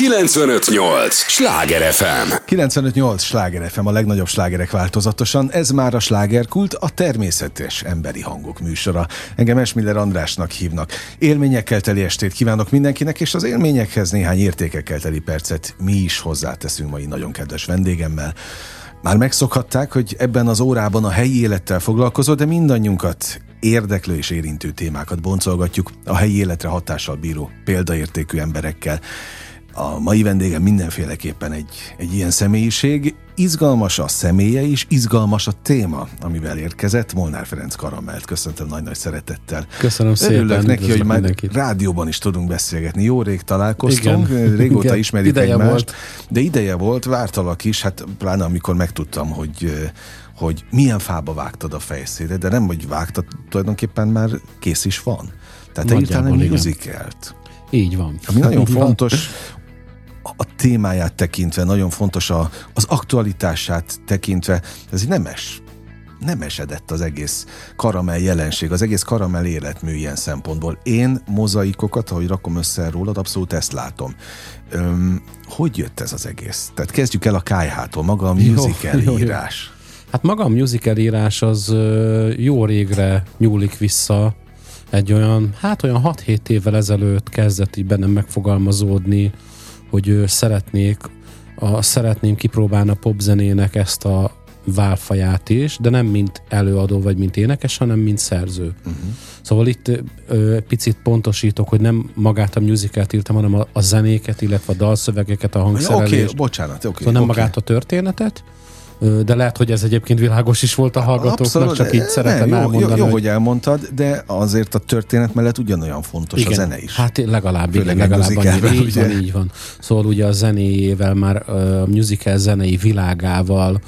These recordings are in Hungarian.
958! Sláger FM! 958! Sláger FM, a legnagyobb slágerek változatosan. Ez már a slágerkult, a természetes emberi hangok műsora. Engem Esmiller Andrásnak hívnak. Élményekkel teli estét kívánok mindenkinek, és az élményekhez néhány értékekkel teli percet mi is hozzáteszünk mai nagyon kedves vendégemmel. Már megszokhatták, hogy ebben az órában a helyi élettel foglalkozó, de mindannyiunkat érdeklő és érintő témákat boncolgatjuk a helyi életre hatással bíró példaértékű emberekkel. A mai vendégem mindenféleképpen egy, egy ilyen személyiség. Izgalmas a személye is, izgalmas a téma, amivel érkezett. Molnár Ferenc Karamelt köszöntöm nagy-nagy szeretettel. Köszönöm szépen. Örülök neki, hogy már mindenkit. rádióban is tudunk beszélgetni. Jó rég találkoztunk, Igen. régóta Igen. ismerjük Ideje egymást. volt. De ideje volt, vártalak is, hát pláne amikor megtudtam, hogy hogy milyen fába vágtad a fejszédet, de nem, hogy vágtad, tulajdonképpen már kész is van. Tehát te írtál egy musicalt. Így van. Ami nagyon Így fontos a témáját tekintve, nagyon fontos a, az aktualitását tekintve. Ez egy nemes, nemesedett az egész karamell jelenség, az egész karamell életmű ilyen szempontból. Én mozaikokat, ahogy rakom össze rólad, abszolút ezt látom. Öm, hogy jött ez az egész? Tehát kezdjük el a kájhától, maga a Jó, musical jó, jó. írás. Hát maga a musical írás az jó régre nyúlik vissza. Egy olyan, hát olyan 6-7 évvel ezelőtt kezdett így bennem megfogalmazódni, hogy ö, szeretnék, a, szeretném kipróbálni a popzenének ezt a válfaját is, de nem mint előadó vagy mint énekes, hanem mint szerző. Uh-huh. Szóval itt ö, picit pontosítok, hogy nem magát a musicalt írtam, hanem a, a zenéket, illetve a dalszövegeket, a Oké, hangszerelést. okay, bocsánat, oké. Okay, Szóval nem okay. magát a történetet, de lehet, hogy ez egyébként világos is volt a hallgatóknak, csak így ne, szeretem jó, elmondani. Jó, jó, hogy- hogy elmondtad, de azért a történet mellett ugyanolyan fontos igen, a zene is. Hát legalább, Főleg igen, legalább annyi. Így van, így van. Szóval ugye a zenéjével már a musical zenei világával.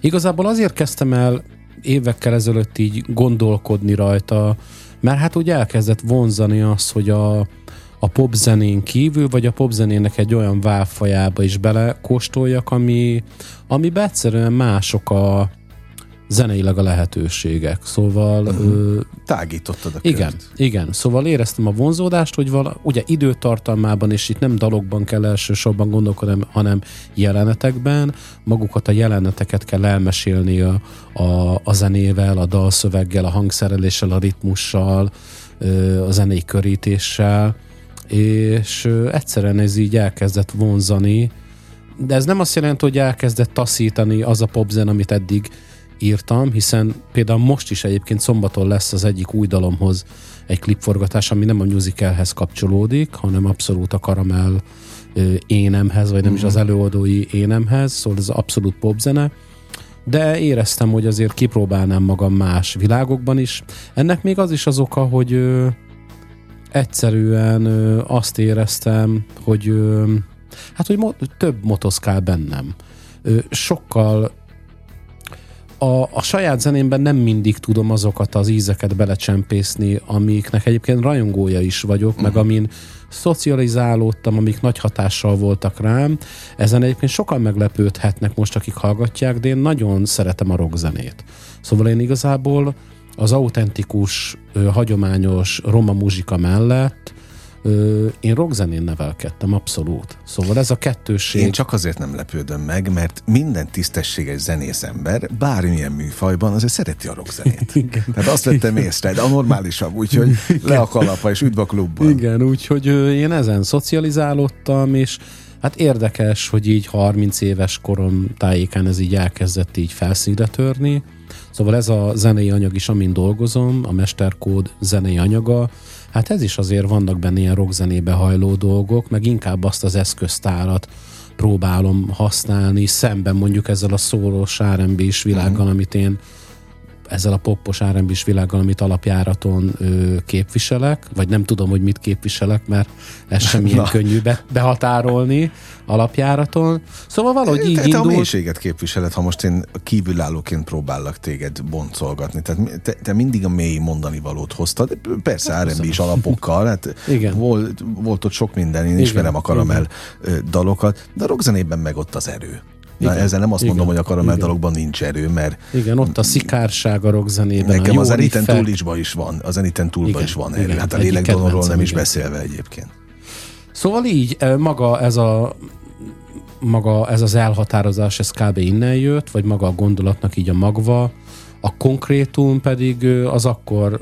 Igazából azért kezdtem el évekkel ezelőtt így gondolkodni rajta, mert hát úgy elkezdett vonzani az, hogy a, a popzenén kívül, vagy a popzenének egy olyan válfajába is belekóstoljak, ami, amiben egyszerűen mások a zeneileg a lehetőségek. Szóval uh-huh. ö, Tágítottad a igen, kört. igen. Szóval éreztem a vonzódást, hogy vala, ugye időtartalmában, és itt nem dalokban kell elsősorban gondolkodni, hanem jelenetekben, magukat a jeleneteket kell elmesélni a, a, a zenével, a dalszöveggel, a hangszereléssel, a ritmussal, ö, a zenei körítéssel, és egyszerűen ez így elkezdett vonzani, de ez nem azt jelenti, hogy elkezdett taszítani az a popzen, amit eddig írtam, hiszen például most is egyébként szombaton lesz az egyik új dalomhoz egy klipforgatás, ami nem a musicalhez kapcsolódik, hanem abszolút a karamell énemhez, vagy nem uh-huh. is az előadói énemhez, szóval ez abszolút popzene, de éreztem, hogy azért kipróbálnám magam más világokban is. Ennek még az is az oka, hogy egyszerűen ö, azt éreztem, hogy ö, hát, hogy mo- több motoszkál bennem. Ö, sokkal a, a saját zenémben nem mindig tudom azokat az ízeket belecsempészni, amiknek egyébként rajongója is vagyok, uh-huh. meg amin szocializálódtam, amik nagy hatással voltak rám. Ezen egyébként sokan meglepődhetnek most, akik hallgatják, de én nagyon szeretem a rockzenét. Szóval én igazából az autentikus, hagyományos roma muzsika mellett én rockzenén nevelkedtem, abszolút. Szóval ez a kettőség... Én csak azért nem lepődöm meg, mert minden tisztességes zenész ember bármilyen műfajban azért szereti a rockzenét. Igen. Tehát azt vettem észre, de a normálisabb, úgyhogy le a kalapa és üdv a klubban. Igen, úgyhogy én ezen szocializálódtam, és hát érdekes, hogy így 30 éves korom tájékán ez így elkezdett így felszínre törni. Szóval ez a zenei anyag is, amin dolgozom, a Mesterkód zenei anyaga, hát ez is azért vannak benne ilyen rockzenébe hajló dolgok, meg inkább azt az eszköztárat próbálom használni, szemben mondjuk ezzel a szólós rb is világgal, amit én ezzel a poppos rb világgal, amit alapjáraton ö, képviselek, vagy nem tudom, hogy mit képviselek, mert ez sem ilyen könnyű be, behatárolni alapjáraton. Szóval valahogy így te, te a indult. mélységet képviseled, ha most én kívülállóként próbálok téged boncolgatni. Tehát te, te mindig a mély mondani valót hoztad. Persze R&B is alapokkal, hát Igen. Volt, volt ott sok minden, én Igen, ismerem a karamell ö, dalokat, de a rockzenében meg ott az erő. Na, Igen, ezzel nem azt igen, mondom, hogy a karamell nincs erő, mert Igen, ott a szikárság a rockzenében. nekem a az Zeniten túl is, is van, az Zeniten túlban is van erő. igen, Hát a egyik lélekdalomról nem is igen. beszélve egyébként. Szóval így, maga ez a maga ez az elhatározás, ez kb. innen jött, vagy maga a gondolatnak így a magva, a konkrétum pedig az akkor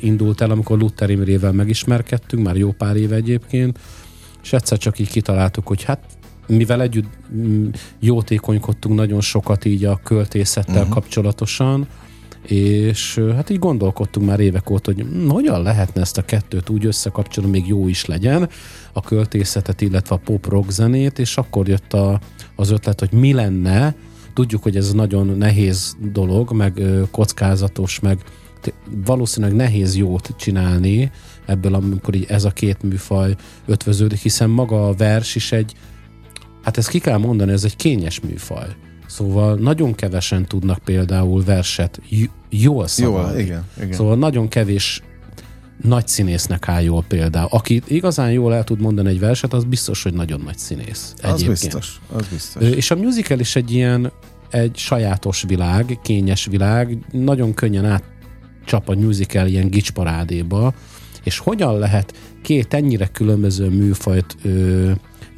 indult el, amikor Luther Imrével megismerkedtünk, már jó pár éve egyébként, és egyszer csak így kitaláltuk, hogy hát mivel együtt mm, jótékonykodtunk nagyon sokat így a költészettel uh-huh. kapcsolatosan, és hát így gondolkodtunk már évek óta, hogy hm, hogyan lehetne ezt a kettőt úgy összekapcsolni, még jó is legyen, a költészetet, illetve a pop-rock zenét, és akkor jött a, az ötlet, hogy mi lenne, tudjuk, hogy ez nagyon nehéz dolog, meg kockázatos, meg valószínűleg nehéz jót csinálni ebből, amikor így ez a két műfaj ötvöződik, hiszen maga a vers is egy, hát ezt ki kell mondani, ez egy kényes műfaj. Szóval nagyon kevesen tudnak például verset jól szavalni. Jól, igen, igen. Szóval nagyon kevés nagy színésznek áll jól például. Aki igazán jól el tud mondani egy verset, az biztos, hogy nagyon nagy színész. Az biztos, az biztos. És a musical is egy ilyen egy sajátos világ, kényes világ, nagyon könnyen átcsap a musical ilyen gicsparádéba, és hogyan lehet két ennyire különböző műfajt ö,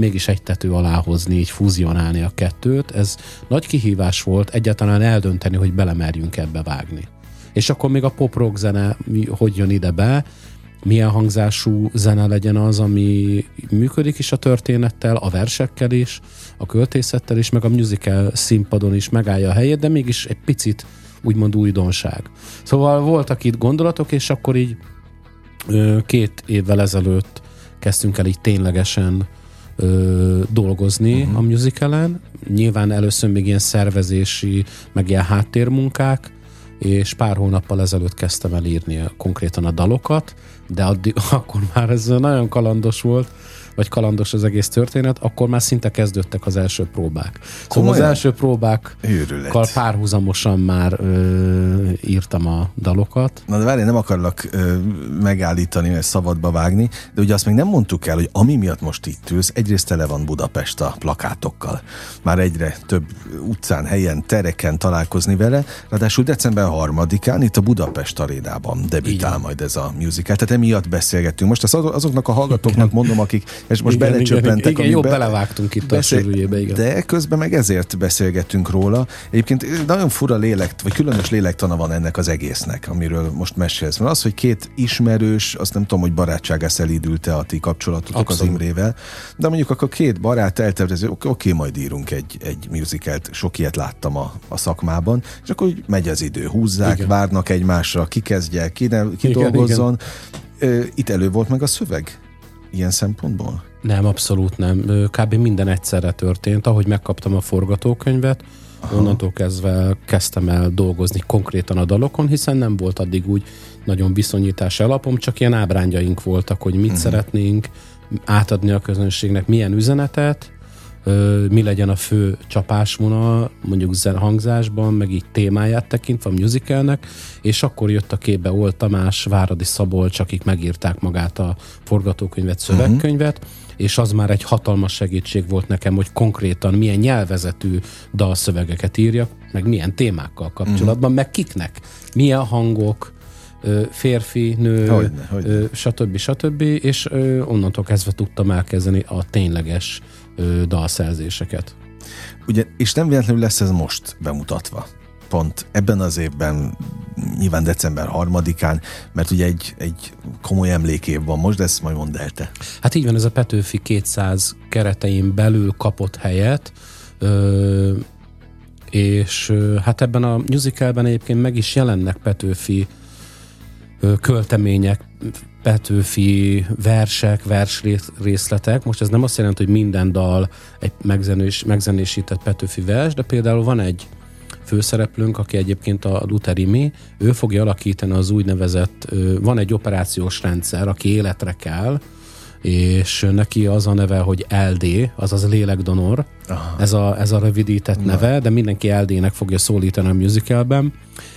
mégis egy tető alá hozni, így fúzionálni a kettőt, ez nagy kihívás volt egyáltalán eldönteni, hogy belemerjünk ebbe vágni. És akkor még a pop-rock zene hogy jön ide be, milyen hangzású zene legyen az, ami működik is a történettel, a versekkel is, a költészettel is, meg a musical színpadon is megállja a helyét, de mégis egy picit úgymond újdonság. Szóval voltak itt gondolatok, és akkor így két évvel ezelőtt kezdtünk el így ténylegesen ö, dolgozni uh-huh. a musicalen. Nyilván először még ilyen szervezési, meg ilyen háttérmunkák, és pár hónappal ezelőtt kezdtem el írni konkrétan a dalokat, de addig, akkor már ez nagyon kalandos volt, vagy kalandos az egész történet, akkor már szinte kezdődtek az első próbák. Szóval az első próbákkal párhuzamosan már ö, írtam a dalokat. Na de várj, nem akarlak ö, megállítani, vagy szabadba vágni, de ugye azt még nem mondtuk el, hogy ami miatt most itt ülsz, egyrészt tele van Budapest a plakátokkal. Már egyre több utcán, helyen, tereken találkozni vele, ráadásul december 3-án itt a Budapest arénában debütál majd ez a musical. Tehát emiatt beszélgettünk. Most ezt azoknak a hallgatóknak mondom, akik és most igen, belecsöppentek. Igen, igen, jobb belevágtunk itt beszél... a sörüljébe, igen. De közben meg ezért beszélgettünk róla. Egyébként nagyon fura lélek, vagy különös lélektana van ennek az egésznek, amiről most mesélsz. Mert az, hogy két ismerős, azt nem tudom, hogy barátságá szelídülte a ti kapcsolatotok Abszolút. az Imrével, de mondjuk akkor két barát eltervező, oké, oké, majd írunk egy, egy musicalt, sok ilyet láttam a, a szakmában, és akkor úgy megy az idő, húzzák, igen. várnak egymásra, ki kezdje, ki, ne, ki igen, dolgozzon. Igen. Itt elő volt meg a szöveg? Ilyen szempontból? Nem, abszolút nem. Kb. minden egyszerre történt. Ahogy megkaptam a forgatókönyvet, Aha. onnantól kezdve kezdtem el dolgozni konkrétan a dalokon, hiszen nem volt addig úgy nagyon viszonyítás alapom, csak ilyen ábrányjaink voltak, hogy mit uh-huh. szeretnénk átadni a közönségnek, milyen üzenetet, mi legyen a fő csapásvonal, mondjuk hangzásban, meg így témáját tekintve a musicalnek, és akkor jött a képbe Old Tamás, Váradi Szabolcs, akik megírták magát a forgatókönyvet, szövegkönyvet, uh-huh. és az már egy hatalmas segítség volt nekem, hogy konkrétan milyen nyelvezetű dalszövegeket írjak, meg milyen témákkal kapcsolatban, uh-huh. meg kiknek, milyen hangok, férfi, nő, hogyne, hogyne. stb. stb. És onnantól kezdve tudtam elkezdeni a tényleges dalszerzéseket. Ugye, és nem véletlenül lesz ez most bemutatva. Pont ebben az évben, nyilván december harmadikán, mert ugye egy, egy komoly emlékév van most, de ezt majd mondd el te. Hát így van, ez a Petőfi 200 keretein belül kapott helyet, ö, és hát ebben a musicalben egyébként meg is jelennek Petőfi költemények, Petőfi versek, versrészletek. Most ez nem azt jelenti, hogy minden dal egy megzenés, megzenésített Petőfi vers, de például van egy főszereplőnk, aki egyébként a Luther Imi, ő fogja alakítani az úgynevezett, van egy operációs rendszer, aki életre kell, és neki az a neve, hogy LD, azaz lélekdonor, ez a, ez a rövidített Na. neve, de mindenki LD-nek fogja szólítani a musicalben,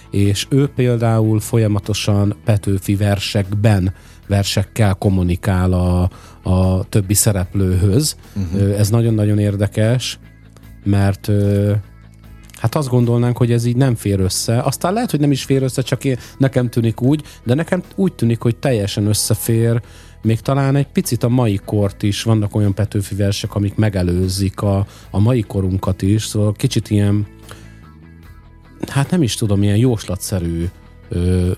és ő például folyamatosan Petőfi versekben versekkel kommunikál a, a többi szereplőhöz. Uh-huh. Ez nagyon-nagyon érdekes, mert hát azt gondolnánk, hogy ez így nem fér össze. Aztán lehet, hogy nem is fér össze, csak én, nekem tűnik úgy, de nekem úgy tűnik, hogy teljesen összefér, még talán egy picit a mai kort is, vannak olyan Petőfi versek, amik megelőzik a, a mai korunkat is, szóval kicsit ilyen, hát nem is tudom, ilyen jóslatszerű ö,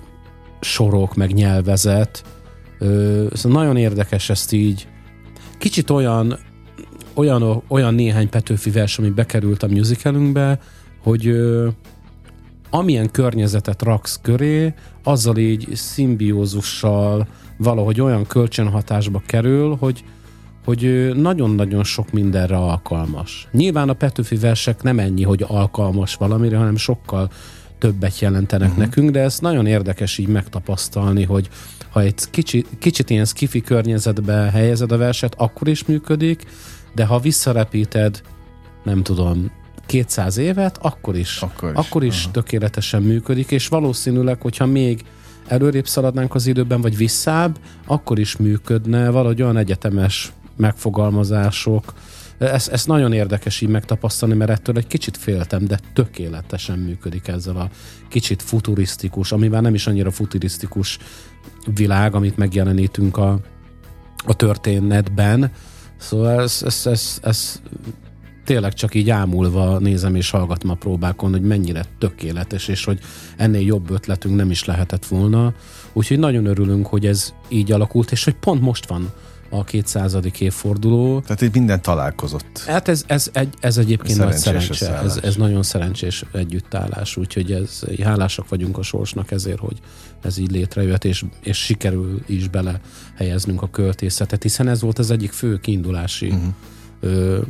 sorok, meg nyelvezet. Szóval nagyon érdekes ezt így. Kicsit olyan, olyan, olyan néhány Petőfi vers, ami bekerült a musicalünkbe, hogy amilyen környezetet raksz köré, azzal így szimbiózussal valahogy olyan kölcsönhatásba kerül, hogy, hogy nagyon-nagyon sok mindenre alkalmas. Nyilván a Petőfi versek nem ennyi, hogy alkalmas valamire, hanem sokkal többet jelentenek uh-huh. nekünk, de ez nagyon érdekes így megtapasztalni, hogy ha egy kicsit, kicsit ilyen skifi környezetbe helyezed a verset, akkor is működik, de ha visszarepíted, nem tudom, 200 évet, akkor is, akkor is, akkor is tökéletesen működik, és valószínűleg, hogyha még előrébb szaladnánk az időben, vagy visszább, akkor is működne valahogy olyan egyetemes megfogalmazások. Ez, ez nagyon érdekes így megtapasztalni, mert ettől egy kicsit féltem, de tökéletesen működik ezzel a kicsit futurisztikus, amivel nem is annyira futurisztikus világ, amit megjelenítünk a, a történetben. Szóval ez, ez, ez, ez tényleg csak így ámulva nézem és hallgatom a próbákon, hogy mennyire tökéletes, és hogy ennél jobb ötletünk nem is lehetett volna. Úgyhogy nagyon örülünk, hogy ez így alakult, és hogy pont most van a 200. évforduló. Tehát itt minden találkozott. Hát ez, ez, egy, ez egyébként nagy szerencse. Ez, ez nagyon szerencsés együttállás, úgyhogy ez, hálásak vagyunk a sorsnak ezért, hogy ez így létrejött, és, és sikerül is bele helyeznünk a költészetet, hiszen ez volt az egyik fő kiindulási uh-huh. ö,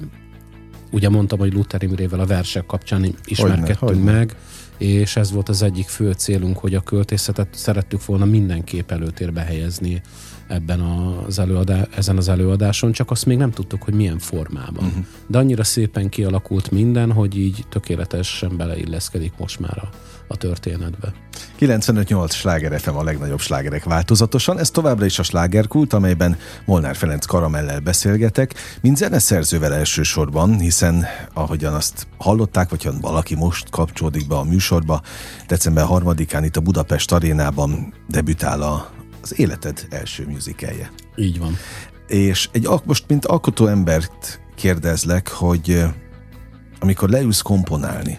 ugye mondtam, hogy Luther Imrével a versek kapcsán ismerkedtünk hogyne, hogyne. meg, és ez volt az egyik fő célunk, hogy a költészetet szerettük volna mindenképp előtérbe helyezni ebben az előadá, ezen az előadáson, csak azt még nem tudtuk, hogy milyen formában. Uh-huh. De annyira szépen kialakult minden, hogy így tökéletesen beleilleszkedik most már a, a történetbe. 95-8 sláger FM a legnagyobb slágerek változatosan, ez továbbra is a slágerkult, amelyben Molnár Ferenc Karamellel beszélgetek, mint zeneszerzővel elsősorban, hiszen ahogyan azt hallották, vagy ha valaki most kapcsolódik be a műsorba, december 3-án itt a Budapest arénában debütál a az életed első műzikelje. Így van. És egy, most mint alkotó embert kérdezlek, hogy amikor leülsz komponálni,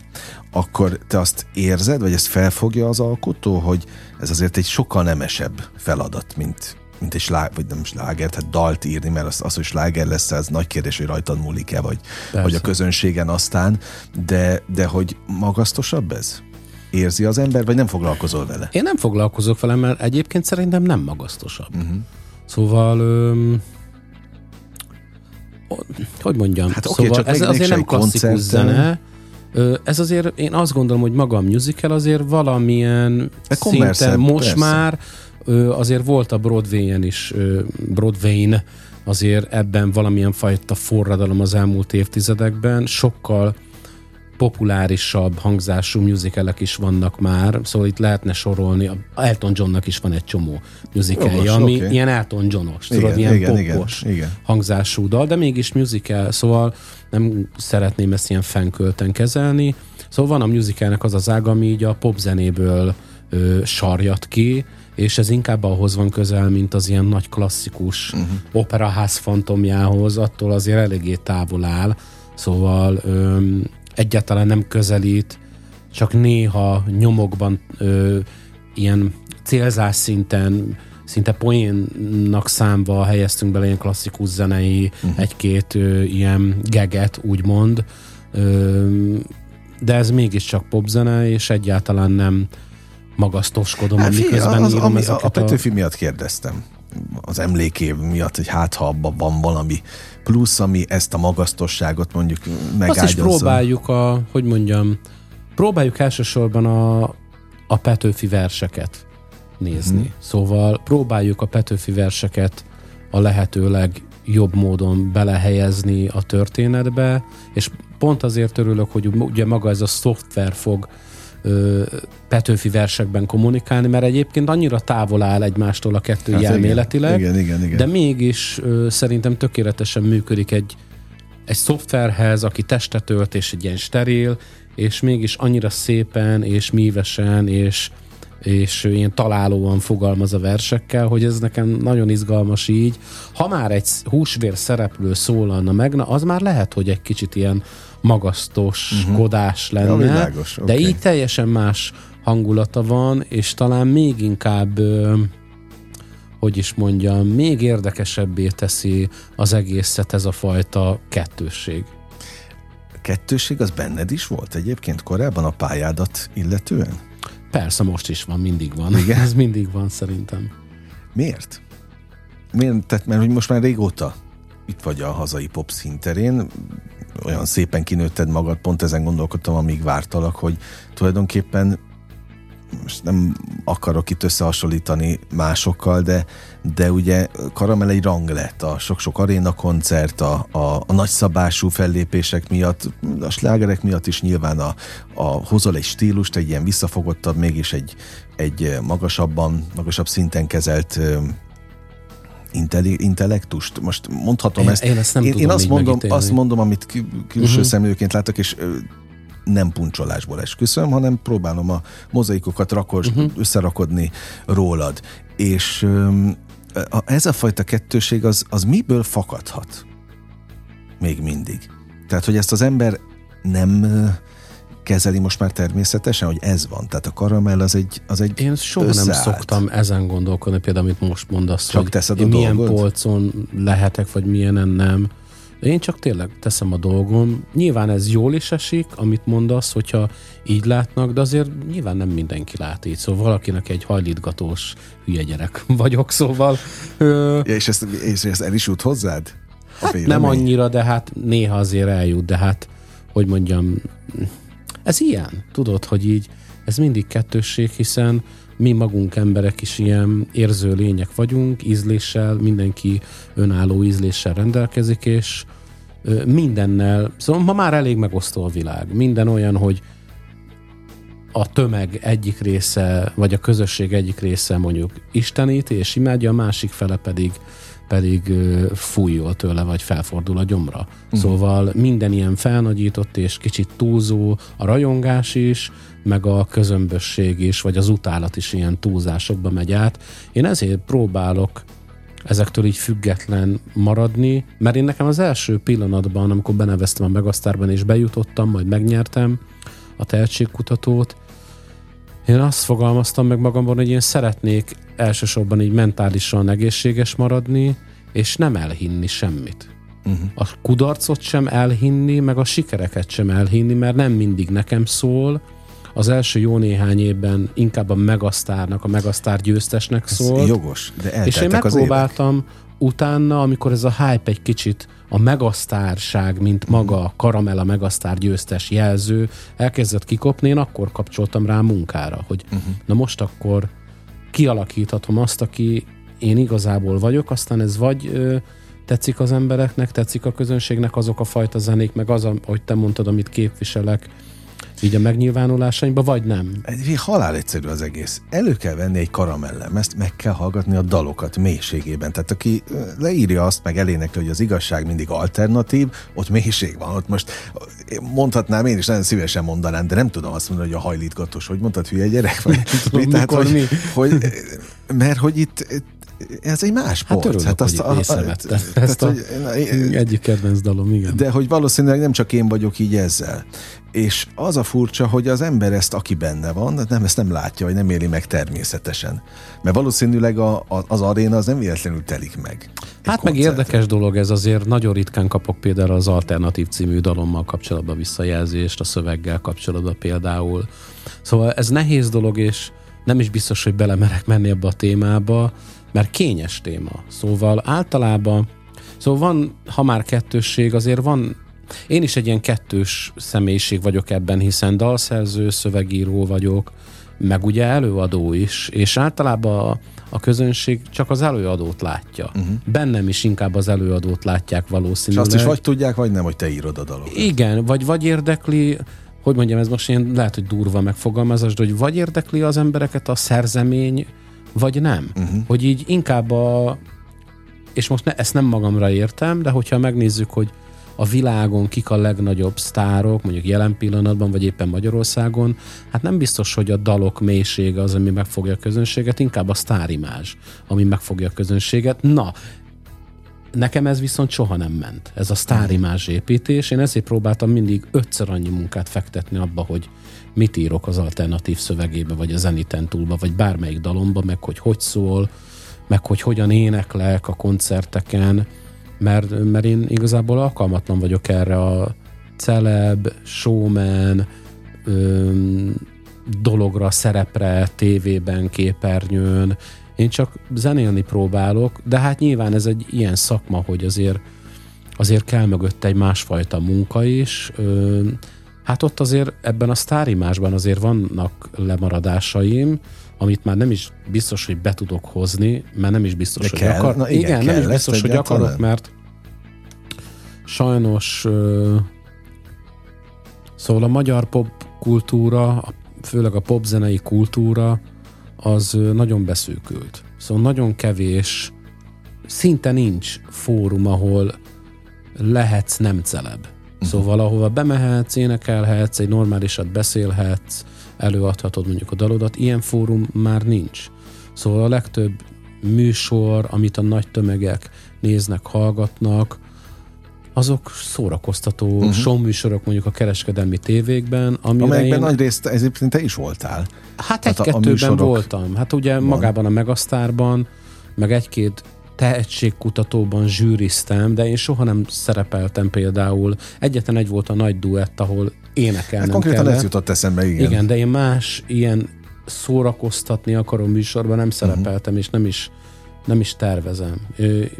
akkor te azt érzed, vagy ezt felfogja az alkotó, hogy ez azért egy sokkal nemesebb feladat, mint, mint egy sláger, vagy nem sláger, tehát dalt írni, mert az, az hogy sláger lesz, ez nagy kérdés, hogy rajtad múlik-e, vagy, vagy a közönségen aztán, de, de hogy magasztosabb ez? érzi az ember, vagy nem foglalkozol vele? Én nem foglalkozok vele, mert egyébként szerintem nem magasztosabb. Uh-huh. Szóval... Öm, hogy mondjam, hát okay, szóval ez azért nem klasszikus zene, ez azért, én azt gondolom, hogy maga a musical azért valamilyen szinten most persze. már azért volt a Broadway-en is, Broadway-n azért ebben valamilyen fajta forradalom az elmúlt évtizedekben, sokkal populárisabb hangzású musicalek is vannak már, szóval itt lehetne sorolni, Elton Johnnak is van egy csomó musicalja, ami okay. ilyen Elton Johnos, igen, tudod, ilyen igen, popos igen, igen. hangzású dal, de mégis musical, szóval nem szeretném ezt ilyen fenkölten kezelni. Szóval van a musicalnek az az ága, ami így a popzenéből ö, sarjat ki, és ez inkább ahhoz van közel, mint az ilyen nagy klasszikus uh-huh. operaház fantomjához, attól azért eléggé távol áll. Szóval öm, egyáltalán nem közelít, csak néha nyomokban ö, ilyen célzás szinten, szinte poénnak számba helyeztünk bele ilyen klasszikus zenei, uh-huh. egy-két ö, ilyen geget, úgymond. Ö, de ez mégiscsak popzene, és egyáltalán nem magasztoskodom, hát, miközben az, írom ami, a... A Petőfi miatt kérdeztem az emlékév miatt, hogy hát ha abban van valami plusz, ami ezt a magasztosságot mondjuk megágyazza. Azt is próbáljuk a, hogy mondjam, próbáljuk elsősorban a, a Petőfi verseket nézni. Hmm. Szóval próbáljuk a Petőfi verseket a lehetőleg jobb módon belehelyezni a történetbe, és pont azért örülök, hogy ugye maga ez a szoftver fog Petőfi versekben kommunikálni, mert egyébként annyira távol áll egymástól a kettő hát elméletileg, igen, igen, igen, de mégis ö, szerintem tökéletesen működik egy, egy szoftverhez, aki testet ölt, és egy ilyen steril, és mégis annyira szépen, és mívesen, és és ilyen találóan fogalmaz a versekkel, hogy ez nekem nagyon izgalmas így. Ha már egy húsvér szereplő szólalna meg, na az már lehet, hogy egy kicsit ilyen magasztos uh-huh. kodás lenne, ja, világos, de okay. így teljesen más hangulata van, és talán még inkább hogy is mondjam, még érdekesebbé teszi az egészet ez a fajta kettősség. Kettősség az benned is volt egyébként korábban a pályádat illetően? Persze, most is van, mindig van. Igen? Ez mindig van szerintem. Miért? Miért? Tehát, mert hogy most már régóta itt vagy a hazai pop szinterén, olyan szépen kinőtted magad, pont ezen gondolkodtam, amíg vártalak, hogy tulajdonképpen most nem akarok itt összehasonlítani másokkal, de, de ugye Karamel egy rang lett a sok-sok aréna koncert, a, a, a nagyszabású fellépések miatt, a slágerek miatt is nyilván a, a hozol egy stílust, egy ilyen visszafogottabb, mégis egy, egy magasabban, magasabb szinten kezelt intellektust. Most mondhatom én, ezt. Én, ezt nem én, tudom én azt, mondom, azt mondom, amit külső uh-huh. szemlőként látok, és nem puncsolásból esküszöm, hanem próbálom a mozaikokat rakos, uh-huh. összerakodni rólad. És ez a fajta kettőség az, az miből fakadhat? Még mindig. Tehát, hogy ezt az ember nem kezeli most már természetesen, hogy ez van. Tehát a karamell az egy az egy Én soha összeállt. nem szoktam ezen gondolkodni, például amit most mondasz, Csak hogy teszed a milyen dolgod? polcon lehetek, vagy milyenen nem. Én csak tényleg teszem a dolgom. Nyilván ez jól is esik, amit mondasz, hogyha így látnak, de azért nyilván nem mindenki lát így. Szóval valakinek egy hajlítgatós hülye gyerek vagyok, szóval... Ö... Ja, és, ezt, és ezt el is jut hozzád? Hát nem annyira, de hát néha azért eljut, de hát, hogy mondjam, ez ilyen, tudod, hogy így ez mindig kettősség, hiszen mi magunk emberek is ilyen érző lények vagyunk, ízléssel, mindenki önálló ízléssel rendelkezik, és mindennel, szóval ma már elég megosztó a világ. Minden olyan, hogy a tömeg egyik része, vagy a közösség egyik része mondjuk isteníti és imádja, a másik fele pedig pedig fújjol tőle, vagy felfordul a gyomra. Uh-huh. Szóval minden ilyen felnagyított és kicsit túlzó, a rajongás is, meg a közömbösség is, vagy az utálat is ilyen túlzásokba megy át. Én ezért próbálok ezektől így független maradni, mert én nekem az első pillanatban, amikor beneveztem a Megasztárban és bejutottam, majd megnyertem a tehetségkutatót, én azt fogalmaztam meg magamban, hogy én szeretnék elsősorban így mentálisan egészséges maradni, és nem elhinni semmit. Uh-huh. A kudarcot sem elhinni, meg a sikereket sem elhinni, mert nem mindig nekem szól. Az első jó néhány évben inkább a megasztárnak, a megasztár győztesnek szól. jogos, de És én megpróbáltam utána, amikor ez a hype egy kicsit a megasztárság, mint maga a karamella megasztár győztes jelző elkezdett kikopni, én akkor kapcsoltam rá a munkára, hogy uh-huh. na most akkor kialakíthatom azt, aki én igazából vagyok, aztán ez vagy ö, tetszik az embereknek, tetszik a közönségnek azok a fajta zenék, meg az, ahogy te mondtad, amit képviselek, így a megnyilvánulásaimba, vagy nem? Egy halál egyszerű az egész. Elő kell venni egy karamellem, ezt meg kell hallgatni a dalokat mélységében. Tehát aki leírja azt, meg elénekli, hogy az igazság mindig alternatív, ott mélység van. Ott most mondhatnám, én is nagyon szívesen mondanám, de nem tudom azt mondani, hogy a hajlítgatós, hogy mondtad, hülye gyerek? Vagy, tudom, mi? Tehát, hogy, mi? hogy, mert hogy itt ez egy más sport. Hát örülök, hát azt, hogy észrevette a, a, ezt a, a, egyik kedvenc dalom, igen. De hogy valószínűleg nem csak én vagyok így ezzel. És az a furcsa, hogy az ember ezt, aki benne van, nem, ezt nem látja, vagy nem éli meg természetesen. Mert valószínűleg a, a, az aréna az nem véletlenül telik meg. Hát meg érdekes dolog ez azért, nagyon ritkán kapok például az Alternatív című dalommal kapcsolatban visszajelzést, a szöveggel kapcsolatban például. Szóval ez nehéz dolog, és nem is biztos, hogy belemerek menni ebbe a témába, mert kényes téma. Szóval általában, szóval van, ha már kettősség, azért van én is egy ilyen kettős személyiség vagyok ebben, hiszen dalszerző, szövegíró vagyok, meg ugye előadó is, és általában a, a közönség csak az előadót látja. Uh-huh. Bennem is inkább az előadót látják valószínűleg. És azt is vagy tudják, vagy nem, hogy te írod a dalokat. Igen, vagy vagy érdekli, hogy mondjam, ez most ilyen lehet, hogy durva megfogalmazás, de hogy vagy érdekli az embereket a szerzemény, vagy nem. Uh-huh. Hogy így inkább a... És most ne, ezt nem magamra értem, de hogyha megnézzük, hogy a világon kik a legnagyobb sztárok, mondjuk jelen pillanatban, vagy éppen Magyarországon, hát nem biztos, hogy a dalok mélysége az, ami megfogja a közönséget, inkább a sztárimázs, ami megfogja a közönséget. Na, Nekem ez viszont soha nem ment, ez a sztárimázs építés. Én ezért próbáltam mindig ötször annyi munkát fektetni abba, hogy mit írok az alternatív szövegébe, vagy a zeniten túlba, vagy bármelyik dalomba, meg hogy hogy szól, meg hogy hogyan éneklek a koncerteken, mert, mert én igazából alkalmatlan vagyok erre a celeb, showman, öm, dologra, szerepre, tévében, képernyőn. Én csak zenélni próbálok, de hát nyilván ez egy ilyen szakma, hogy azért azért kell mögött egy másfajta munka is. Hát ott azért ebben a sztárimásban azért vannak lemaradásaim, amit már nem is biztos, hogy be tudok hozni, mert nem is biztos, De hogy akar... Na igen, igen, kell nem is biztos, hogy akarok, mert sajnos ö, szóval a magyar pop kultúra, főleg a popzenei kultúra az nagyon beszűkült. Szóval nagyon kevés, szinte nincs fórum, ahol lehetsz nem celeb. Szóval ahova bemehetsz, énekelhetsz, egy normálisat beszélhetsz, előadhatod mondjuk a dalodat, ilyen fórum már nincs. Szóval a legtöbb műsor, amit a nagy tömegek néznek, hallgatnak, azok szórakoztató uh-huh. show műsorok mondjuk a kereskedelmi tévékben, Amelyekben én... nagy részt egyébként te is voltál. Hát egy-kettőben voltam. Hát ugye magában a Megasztárban, meg egy-két tehetségkutatóban zsűriztem, de én soha nem szerepeltem például. Egyetlen egy volt a nagy duett, ahol énekelnem Hát konkrétan kellett. ez jutott eszembe, igen. Igen, de én más ilyen szórakoztatni akaró műsorban nem szerepeltem, és nem is, nem is tervezem.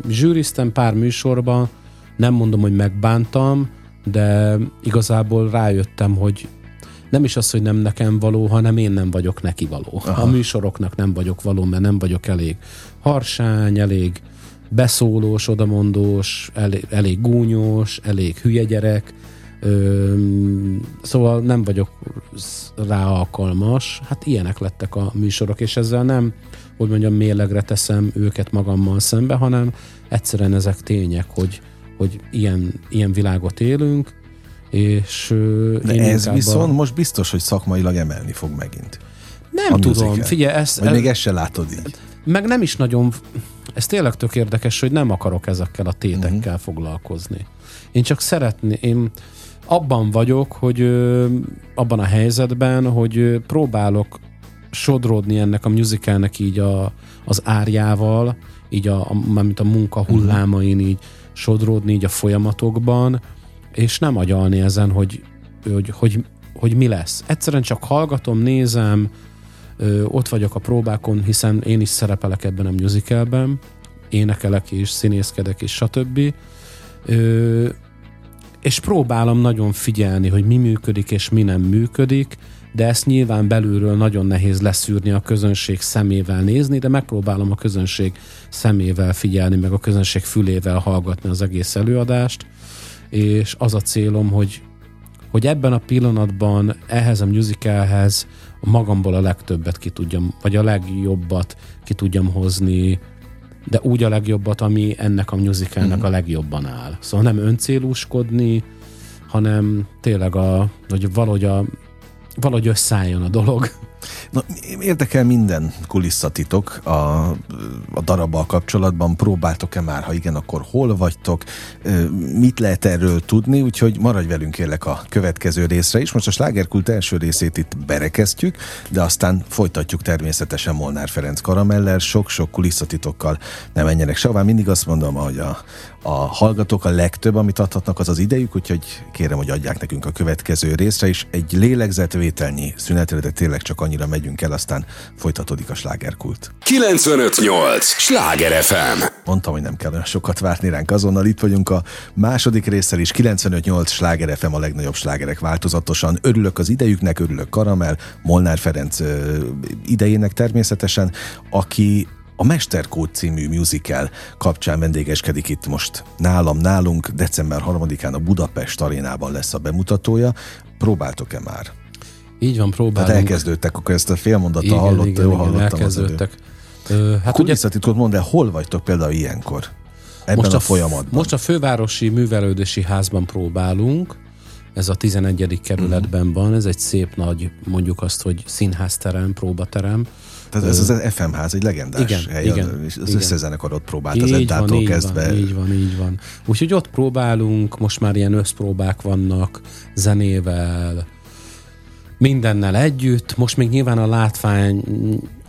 Zsűriztem pár műsorban, nem mondom, hogy megbántam, de igazából rájöttem, hogy nem is az, hogy nem nekem való, hanem én nem vagyok neki való. Aha. A műsoroknak nem vagyok való, mert nem vagyok elég harsány, elég beszólós, odamondós, elég, elég gúnyos, elég hülye gyerek, Öm, szóval nem vagyok rá alkalmas. Hát ilyenek lettek a műsorok, és ezzel nem, hogy mondjam, mérlegre teszem őket magammal szembe, hanem egyszerűen ezek tények, hogy, hogy ilyen, ilyen világot élünk, és De én ez viszont A... most biztos, hogy szakmailag emelni fog megint. Nem a tudom, musical. figyelj, ezt, Vagy még ezt se látod így. meg nem is nagyon, ez tényleg tök érdekes, hogy nem akarok ezekkel a tétekkel uh-huh. foglalkozni. Én csak szeretném, én abban vagyok, hogy abban a helyzetben, hogy próbálok sodródni ennek a musicalnek így a, az árjával, így a, a, mármint a munka Mhm. hullámain így sodródni így a folyamatokban, és nem agyalni ezen, hogy, hogy, hogy, hogy mi lesz. Egyszerűen csak hallgatom, nézem, ott vagyok a próbákon, hiszen én is szerepelek ebben a musicalben, énekelek és színészkedek és stb. És próbálom nagyon figyelni, hogy mi működik és mi nem működik, de ezt nyilván belülről nagyon nehéz leszűrni a közönség szemével nézni, de megpróbálom a közönség szemével figyelni, meg a közönség fülével hallgatni az egész előadást, és az a célom, hogy, hogy ebben a pillanatban ehhez a musicalhez magamból a legtöbbet ki tudjam, vagy a legjobbat ki tudjam hozni, de úgy a legjobbat, ami ennek a musicalnek a legjobban áll. Szóval nem öncélúskodni, hanem tényleg a, hogy valahogy, a, valahogy összeálljon a dolog. Na, érdekel minden kulisszatitok a, a darabbal kapcsolatban. Próbáltok-e már? Ha igen, akkor hol vagytok? Mit lehet erről tudni? Úgyhogy maradj velünk kérlek a következő részre is. Most a slágerkult első részét itt berekeztjük, de aztán folytatjuk természetesen Molnár Ferenc Karameller, sok-sok kulisszatitokkal nem menjenek sehová. Mindig azt mondom, hogy a, a hallgatók a legtöbb, amit adhatnak, az az idejük, úgyhogy kérem, hogy adják nekünk a következő részre is. Egy lélegzetvételnyi szünetre, de tényleg csak annyira megyünk el, aztán folytatódik a slágerkult. 958! Sláger FM! Mondtam, hogy nem kell olyan sokat várni ránk, azonnal itt vagyunk a második résszel is, 95-8 sláger FM a legnagyobb slágerek változatosan. Örülök az idejüknek, örülök Karamel, Molnár Ferenc idejének természetesen, aki a Mesterkód című musical kapcsán vendégeskedik itt most nálam, nálunk. December 3-án a Budapest arénában lesz a bemutatója. Próbáltok-e már? Így van, próbálunk. Tehát elkezdődtek, akkor ezt a félmondattal igen, hallotta, igen, jól igen, hallottam az előbb. elkezdődtek. Ö, hát Kulisszatitkot mondd el, hol vagytok például ilyenkor? ebben most a folyamatban? Most a fővárosi művelődési házban próbálunk, ez a 11. kerületben uh-huh. van, ez egy szép nagy, mondjuk azt, hogy színházterem, próbaterem. Tehát ez az FM ház egy legendás igen, hely, igen, és az igen. összezenekar ott próbált az Így van, Eddától így kezdve. van, így van, így van. Úgyhogy ott próbálunk, most már ilyen összpróbák vannak zenével, mindennel együtt. Most még nyilván a látvány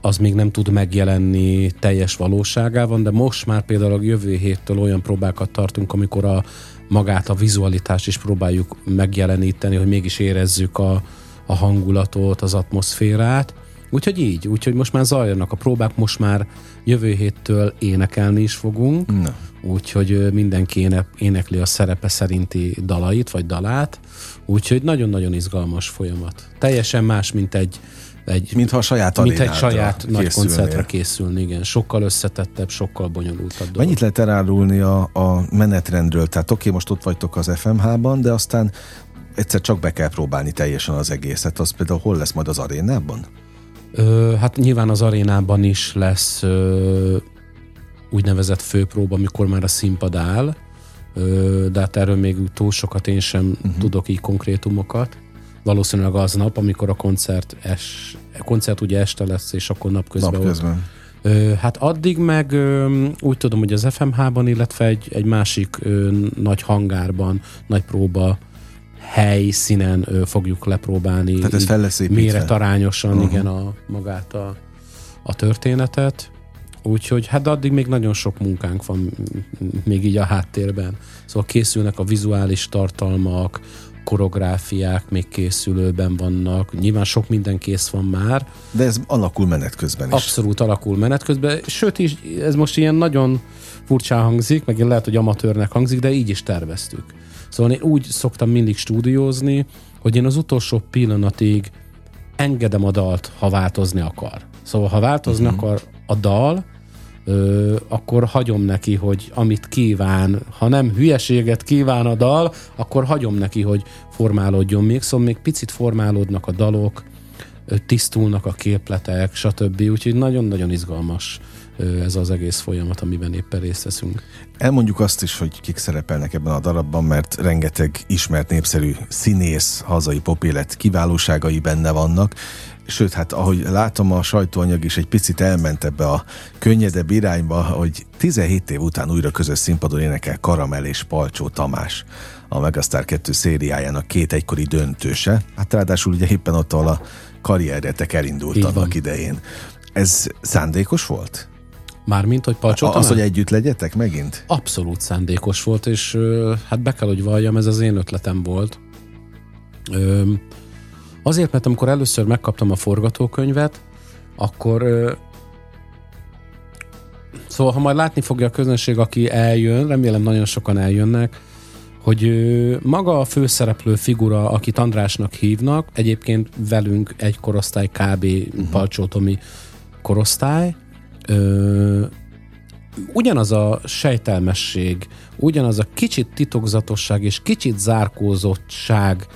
az még nem tud megjelenni teljes valóságában, de most már például a jövő héttől olyan próbákat tartunk, amikor a magát, a vizualitást is próbáljuk megjeleníteni, hogy mégis érezzük a, a hangulatot, az atmoszférát. Úgyhogy így, úgyhogy most már zajlanak a próbák, most már jövő héttől énekelni is fogunk, Na. Úgyhogy mindenki éne, énekli a szerepe szerinti dalait, vagy dalát, úgyhogy nagyon-nagyon izgalmas folyamat. Teljesen más, mint egy, egy Mintha a saját mint egy saját nagy koncertre készülni, igen. Sokkal összetettebb, sokkal bonyolultabb dolog. Mennyit lehet elárulni a, a menetrendről? Tehát oké, most ott vagytok az FMH-ban, de aztán egyszer csak be kell próbálni teljesen az egészet. Az például hol lesz majd az arénában? Ö, hát nyilván az arénában is lesz ö, úgynevezett főpróba, amikor már a színpad áll, de hát erről még túl sokat én sem uh-huh. tudok így konkrétumokat. Valószínűleg az nap, amikor a koncert, es, a koncert ugye este lesz, és akkor napközben, Napközben. Hát addig meg úgy tudom, hogy az FMH-ban, illetve egy, egy másik nagy hangárban, nagy próba helyszínen fogjuk lepróbálni. Tehát ez fel lesz építve. Méretarányosan, uh-huh. igen, a, magát a, a történetet. Úgyhogy hát addig még nagyon sok munkánk van még így a háttérben. Szóval készülnek a vizuális tartalmak, koreográfiák még készülőben vannak. Nyilván sok minden kész van már, De ez alakul menet közben is. Abszolút alakul menet közben, sőt is, ez most ilyen nagyon furcsán hangzik, meg lehet, hogy amatőrnek hangzik, de így is terveztük. Szóval én úgy szoktam mindig stúdiózni, hogy én az utolsó pillanatig engedem a dalt, ha változni akar. Szóval ha változni uh-huh. akar a dal, ö, akkor hagyom neki, hogy amit kíván, ha nem hülyeséget kíván a dal, akkor hagyom neki, hogy formálódjon még, szóval még picit formálódnak a dalok, tisztulnak a képletek, stb. Úgyhogy nagyon-nagyon izgalmas ez az egész folyamat, amiben éppen részt veszünk. Elmondjuk azt is, hogy kik szerepelnek ebben a darabban, mert rengeteg ismert népszerű színész, hazai popélet kiválóságai benne vannak. Sőt, hát ahogy látom, a sajtóanyag is egy picit elment ebbe a könnyedebb irányba, hogy 17 év után újra közös színpadon énekel Karamell és Palcsó Tamás a Megastar 2 szériájának két egykori döntőse. Hát ráadásul ugye éppen ott, ahol a karrierjetek elindult Így annak van. idején. Ez szándékos volt? Mármint, hogy Palcsó Az, hogy együtt legyetek megint? Abszolút szándékos volt, és hát be kell, hogy valljam, ez az én ötletem volt. Ö, azért, mert amikor először megkaptam a forgatókönyvet, akkor szóval, ha majd látni fogja a közönség, aki eljön, remélem nagyon sokan eljönnek, hogy maga a főszereplő figura, akit Andrásnak hívnak, egyébként velünk egy korosztály kb. Uh-huh. Palcsó Tomi korosztály, ö, ugyanaz a sejtelmesség, ugyanaz a kicsit titokzatosság és kicsit zárkózottság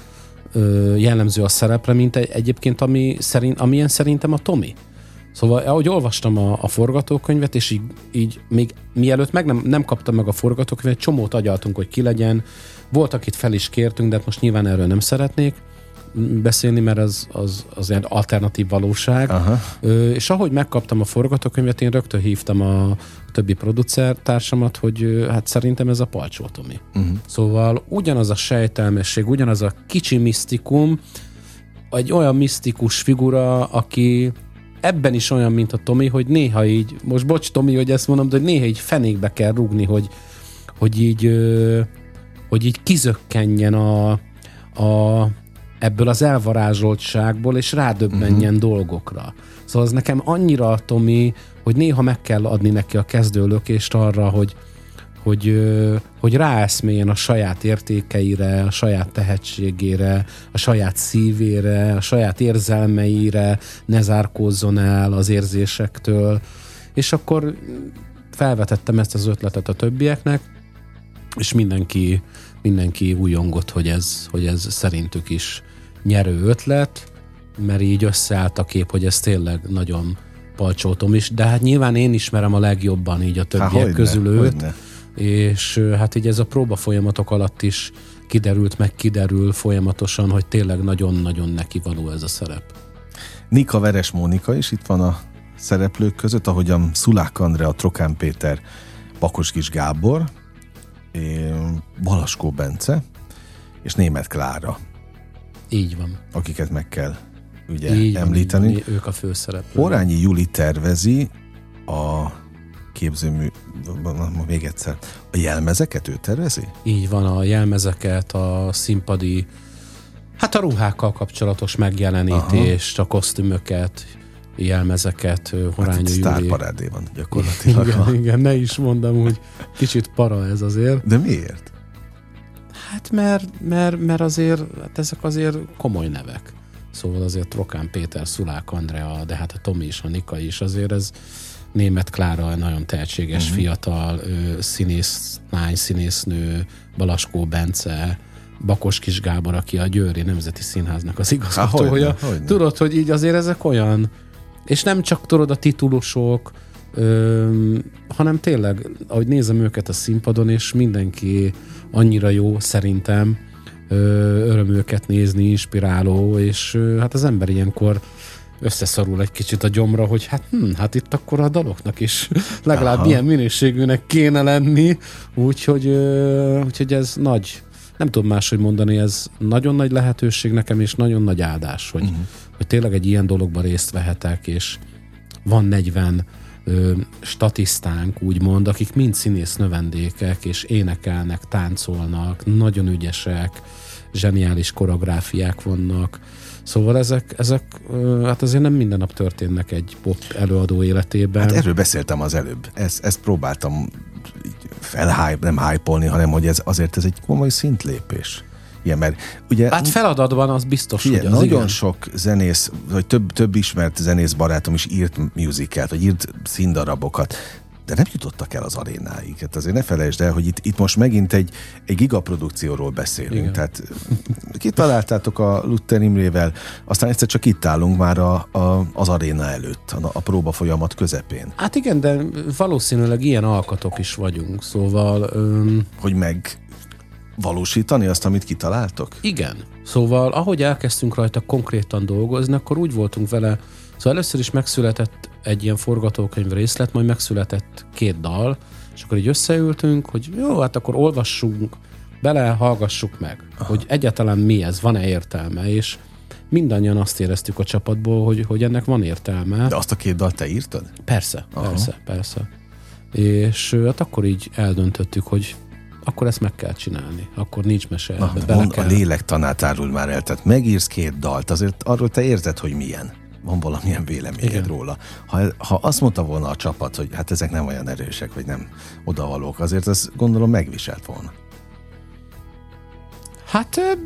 jellemző a szerepre, mint egy, egyébként ami szerint, amilyen szerintem a Tomi. Szóval, ahogy olvastam a, a forgatókönyvet, és így, így még mielőtt meg nem, nem kaptam meg a forgatókönyvet, csomót agyaltunk, hogy ki legyen. Volt, akit fel is kértünk, de hát most nyilván erről nem szeretnék beszélni, mert az, az, az ilyen alternatív valóság. Aha. Ö, és ahogy megkaptam a forgatókönyvet, én rögtön hívtam a többi producer társamat, hogy hát szerintem ez a Palcsó Tomi. Uh-huh. Szóval ugyanaz a sejtelmesség, ugyanaz a kicsi misztikum, egy olyan misztikus figura, aki ebben is olyan, mint a Tomi, hogy néha így, most bocs Tomi, hogy ezt mondom, de néha így fenékbe kell rugni, hogy, hogy így hogy így kizökkenjen a, a ebből az elvarázsoltságból, és rádöbbenjen uh-huh. dolgokra. Szóval az nekem annyira Tomi, hogy néha meg kell adni neki a kezdőlökést arra, hogy, hogy, hogy ráeszméljen a saját értékeire, a saját tehetségére, a saját szívére, a saját érzelmeire, ne zárkózzon el az érzésektől. És akkor felvetettem ezt az ötletet a többieknek, és mindenki, mindenki újongott, hogy ez, hogy ez szerintük is nyerő ötlet, mert így összeállt a kép, hogy ez tényleg nagyon palcsótom is, de hát nyilván én ismerem a legjobban így a többiek hogyne, közül őt. hogyne. és hát így ez a próba folyamatok alatt is kiderült, meg kiderül folyamatosan, hogy tényleg nagyon-nagyon neki való ez a szerep. Nika Veres Mónika is itt van a szereplők között, ahogyan Szulák Andrea, Trokán Péter, Bakos Kis Gábor, Balaskó Bence és Német Klára. Így van. Akiket meg kell ugye Így említeni. Van, ők a főszereplők. Orányi Juli tervezi a képzőmű, még egyszer, a jelmezeket ő tervezi? Így van, a jelmezeket, a színpadi, hát a ruhákkal kapcsolatos megjelenítést, Aha. a kosztümöket, jelmezeket, Horányi hát Júli. parádé van gyakorlatilag. igen, igen, ne is mondom, hogy kicsit para ez azért. De miért? Hát mert, mert, mert azért, hát ezek azért komoly nevek. Szóval azért Trokán Péter, Szulák Andrea, de hát a Tomi is, a Nika is, azért ez német Klára, nagyon tehetséges, uh-huh. fiatal ő, színész, lány színésznő, Balaskó Bence, Bakos Kis Gábor, aki a Győri Nemzeti Színháznak az igazgatója. Tudod, hogy így azért ezek olyan és nem csak tudod a titulusok, ö, hanem tényleg, ahogy nézem őket a színpadon, és mindenki annyira jó szerintem, ö, öröm őket nézni, inspiráló, és hát az ember ilyenkor összeszorul egy kicsit a gyomra, hogy hát, hm, hát itt akkor a daloknak is legalább Aha. ilyen minőségűnek kéne lenni, úgyhogy, úgyhogy ez nagy, nem tudom máshogy mondani, ez nagyon nagy lehetőség nekem, és nagyon nagy áldás, hogy, uh-huh hogy tényleg egy ilyen dologban részt vehetek, és van 40 ö, statisztánk, úgymond, akik mind színész növendékek, és énekelnek, táncolnak, nagyon ügyesek, zseniális koreográfiák vannak. Szóval ezek, ezek hát azért nem minden nap történnek egy pop előadó életében. Hát erről beszéltem az előbb. Ezt, ezt próbáltam felhype, nem hype hanem hogy ez azért ez egy komoly szintlépés. Igen, mert ugye... Hát feladatban az biztos, figyelj, hogy az Nagyon igen. sok zenész, vagy több, több ismert zenész barátom is írt musicalt, vagy írt színdarabokat, de nem jutottak el az arénáig. Hát azért ne felejtsd el, hogy itt, itt most megint egy, egy gigaprodukcióról beszélünk. Igen. Tehát kitaláltátok a Luther Imrével, aztán egyszer csak itt állunk már a, a, az aréna előtt, a, a próba folyamat közepén. Hát igen, de valószínűleg ilyen alkatok is vagyunk, szóval... Öm... Hogy meg valósítani azt, amit kitaláltok? Igen. Szóval, ahogy elkezdtünk rajta konkrétan dolgozni, akkor úgy voltunk vele, szóval először is megszületett egy ilyen forgatókönyv részlet, majd megszületett két dal, és akkor így összeültünk, hogy jó, hát akkor olvassunk bele, hallgassuk meg, Aha. hogy egyáltalán mi ez, van-e értelme, és mindannyian azt éreztük a csapatból, hogy, hogy ennek van értelme. De azt a két dalt te írtad? Persze, Aha. persze, persze. És hát akkor így eldöntöttük, hogy akkor ezt meg kell csinálni. Akkor nincs mese. Na, mond, kell... A lélektanát árul már el, tehát megírsz két dalt, azért arról te érzed, hogy milyen. Van valamilyen véleményed Igen. róla. Ha, ha azt mondta volna a csapat, hogy hát ezek nem olyan erősek, vagy nem odavalók, azért ezt gondolom megviselt volna. Hát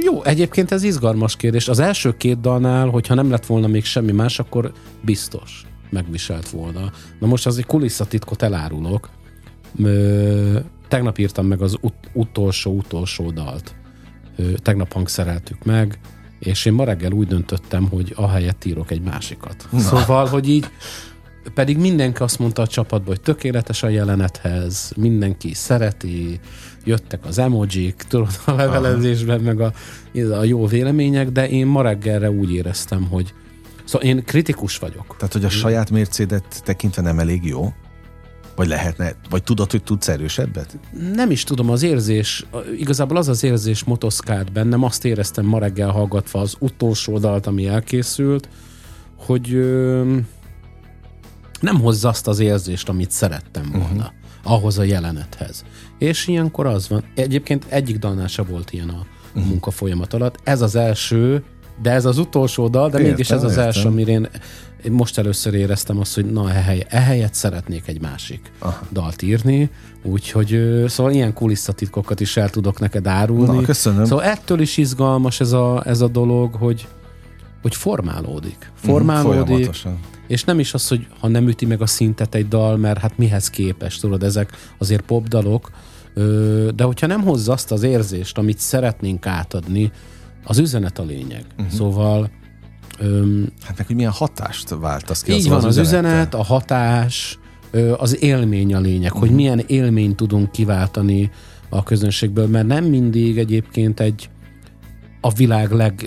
jó, egyébként ez izgalmas kérdés. Az első két dalnál, hogyha nem lett volna még semmi más, akkor biztos megviselt volna. Na most az egy kulisszatitkot elárulok tegnap írtam meg az ut- utolsó-utolsó dalt. Tegnap hangszereltük meg, és én ma reggel úgy döntöttem, hogy ahelyett írok egy másikat. Na. Szóval, hogy így pedig mindenki azt mondta a csapatban, hogy tökéletes a jelenethez, mindenki szereti, jöttek az emojik, tudod, a levelezésben, meg a, a jó vélemények, de én ma reggelre úgy éreztem, hogy Szóval én kritikus vagyok. Tehát, hogy a saját mércédet tekintve nem elég jó? Vagy lehetne, vagy tudod, hogy tudsz erősebbet? Nem is tudom, az érzés, igazából az az érzés motoszkált bennem, azt éreztem ma reggel hallgatva az utolsó dalt, ami elkészült, hogy ö, nem hozza azt az érzést, amit szerettem volna uh-huh. ahhoz a jelenethez. És ilyenkor az van. Egyébként egyik dalnál se volt ilyen a uh-huh. munka folyamat alatt. Ez az első, de ez az utolsó dal, de értem, mégis ez az értem. első, amire én én most először éreztem azt, hogy na ehely, ehelyett szeretnék egy másik Aha. dalt írni, úgyhogy szóval ilyen kulisszatitkokat is el tudok neked árulni. Na, köszönöm. Szóval ettől is izgalmas ez a, ez a dolog, hogy, hogy formálódik. Mhm, formálódik, mm, és nem is az, hogy ha nem üti meg a szintet egy dal, mert hát mihez képes, tudod, ezek azért popdalok, de hogyha nem hozza azt az érzést, amit szeretnénk átadni, az üzenet a lényeg. Uh-huh. Szóval Öm, hát meg, hogy milyen hatást váltasz ki Így van, az, az üzenet, a hatás, az élmény a lényeg, hogy milyen élményt tudunk kiváltani a közönségből, mert nem mindig egyébként egy a világ leg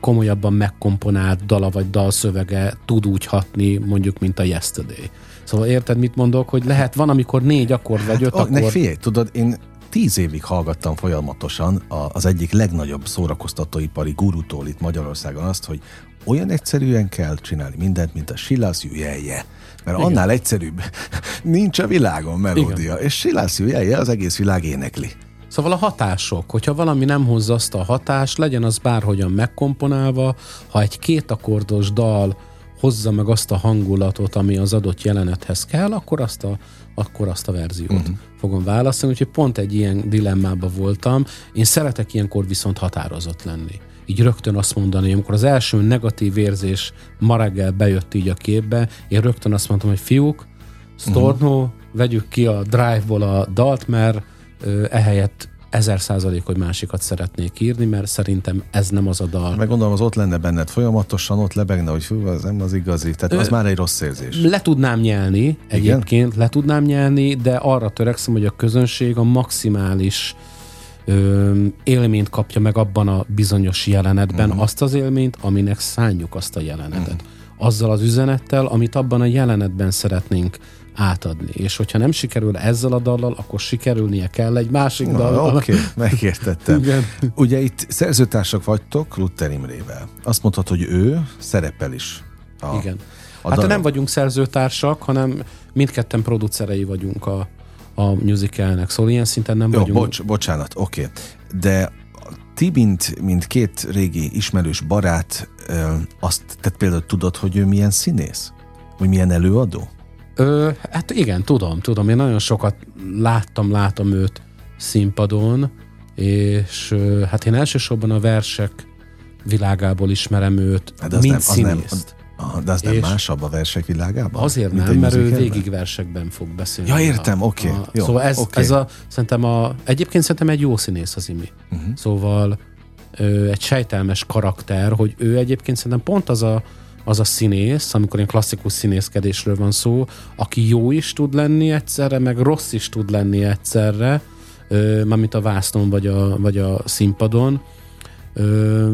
komolyabban megkomponált dala vagy dalszövege tud úgy hatni, mondjuk, mint a Yesterday. Szóval érted, mit mondok, hogy lehet, van, amikor négy akkord vagy öt hát, akkord. Ne figyelj, tudod, én tíz évig hallgattam folyamatosan az egyik legnagyobb szórakoztatóipari gurutól itt Magyarországon azt, hogy olyan egyszerűen kell csinálni mindent, mint a Silász jelje. Mert Igen. annál egyszerűbb nincs a világon melódia. Igen. És Silász jelje az egész világ énekli. Szóval a hatások, hogyha valami nem hozza azt a hatást, legyen az bárhogyan megkomponálva, ha egy kétakordos dal hozza meg azt a hangulatot, ami az adott jelenethez kell, akkor azt a, akkor azt a verziót uh-huh. fogom választani. Úgyhogy pont egy ilyen dilemmában voltam. Én szeretek ilyenkor viszont határozott lenni. Így rögtön azt mondani, amikor az első negatív érzés ma reggel bejött így a képbe, én rögtön azt mondtam, hogy fiúk, Storno, uh-huh. vegyük ki a drive-ból a dalt, mert ehelyett ezer százalék, hogy másikat szeretnék írni, mert szerintem ez nem az a dal. Meg gondolom, az ott lenne benned folyamatosan, ott lebegne, hogy fú, az nem az igazi. Tehát Ö, az már egy rossz érzés. Le tudnám nyelni, egyébként Igen? le tudnám nyelni, de arra törekszem, hogy a közönség a maximális ö, élményt kapja meg abban a bizonyos jelenetben, uh-huh. azt az élményt, aminek szánjuk azt a jelenetet. Uh-huh. Azzal az üzenettel, amit abban a jelenetben szeretnénk átadni. És hogyha nem sikerül ezzel a dallal, akkor sikerülnie kell egy másik Na, dallal. Oké, okay, megértettem. Igen. Ugye itt szerzőtársak vagytok Luther Imrével. Azt mondhatod, hogy ő szerepel is. A, Igen. A hát dal... nem vagyunk szerzőtársak, hanem mindketten producerei vagyunk a, a musicalnek, szóval ilyen szinten nem Jó, vagyunk. Bocs, bocsánat, oké. Okay. De ti, mint, mint két régi ismerős barát, azt, tehát például tudod, hogy ő milyen színész? Vagy milyen előadó? Ö, hát igen, tudom, tudom. Én nagyon sokat láttam, látom őt színpadon, és hát én elsősorban a versek világából ismerem őt, hát de mint az nem, az nem, Aha, de az nem másabb a versek világában? Azért nem, mert ő végig versekben fog beszélni. Ja, értem, oké. Okay, jó, szóval ez, okay. ez a, szerintem a, egyébként szerintem egy jó színész az Imi. Uh-huh. Szóval ö, egy sejtelmes karakter, hogy ő egyébként szerintem pont az a, az a színész, amikor ilyen klasszikus színészkedésről van szó, aki jó is tud lenni egyszerre, meg rossz is tud lenni egyszerre, mármint a vásznon vagy a, vagy a színpadon. Ö,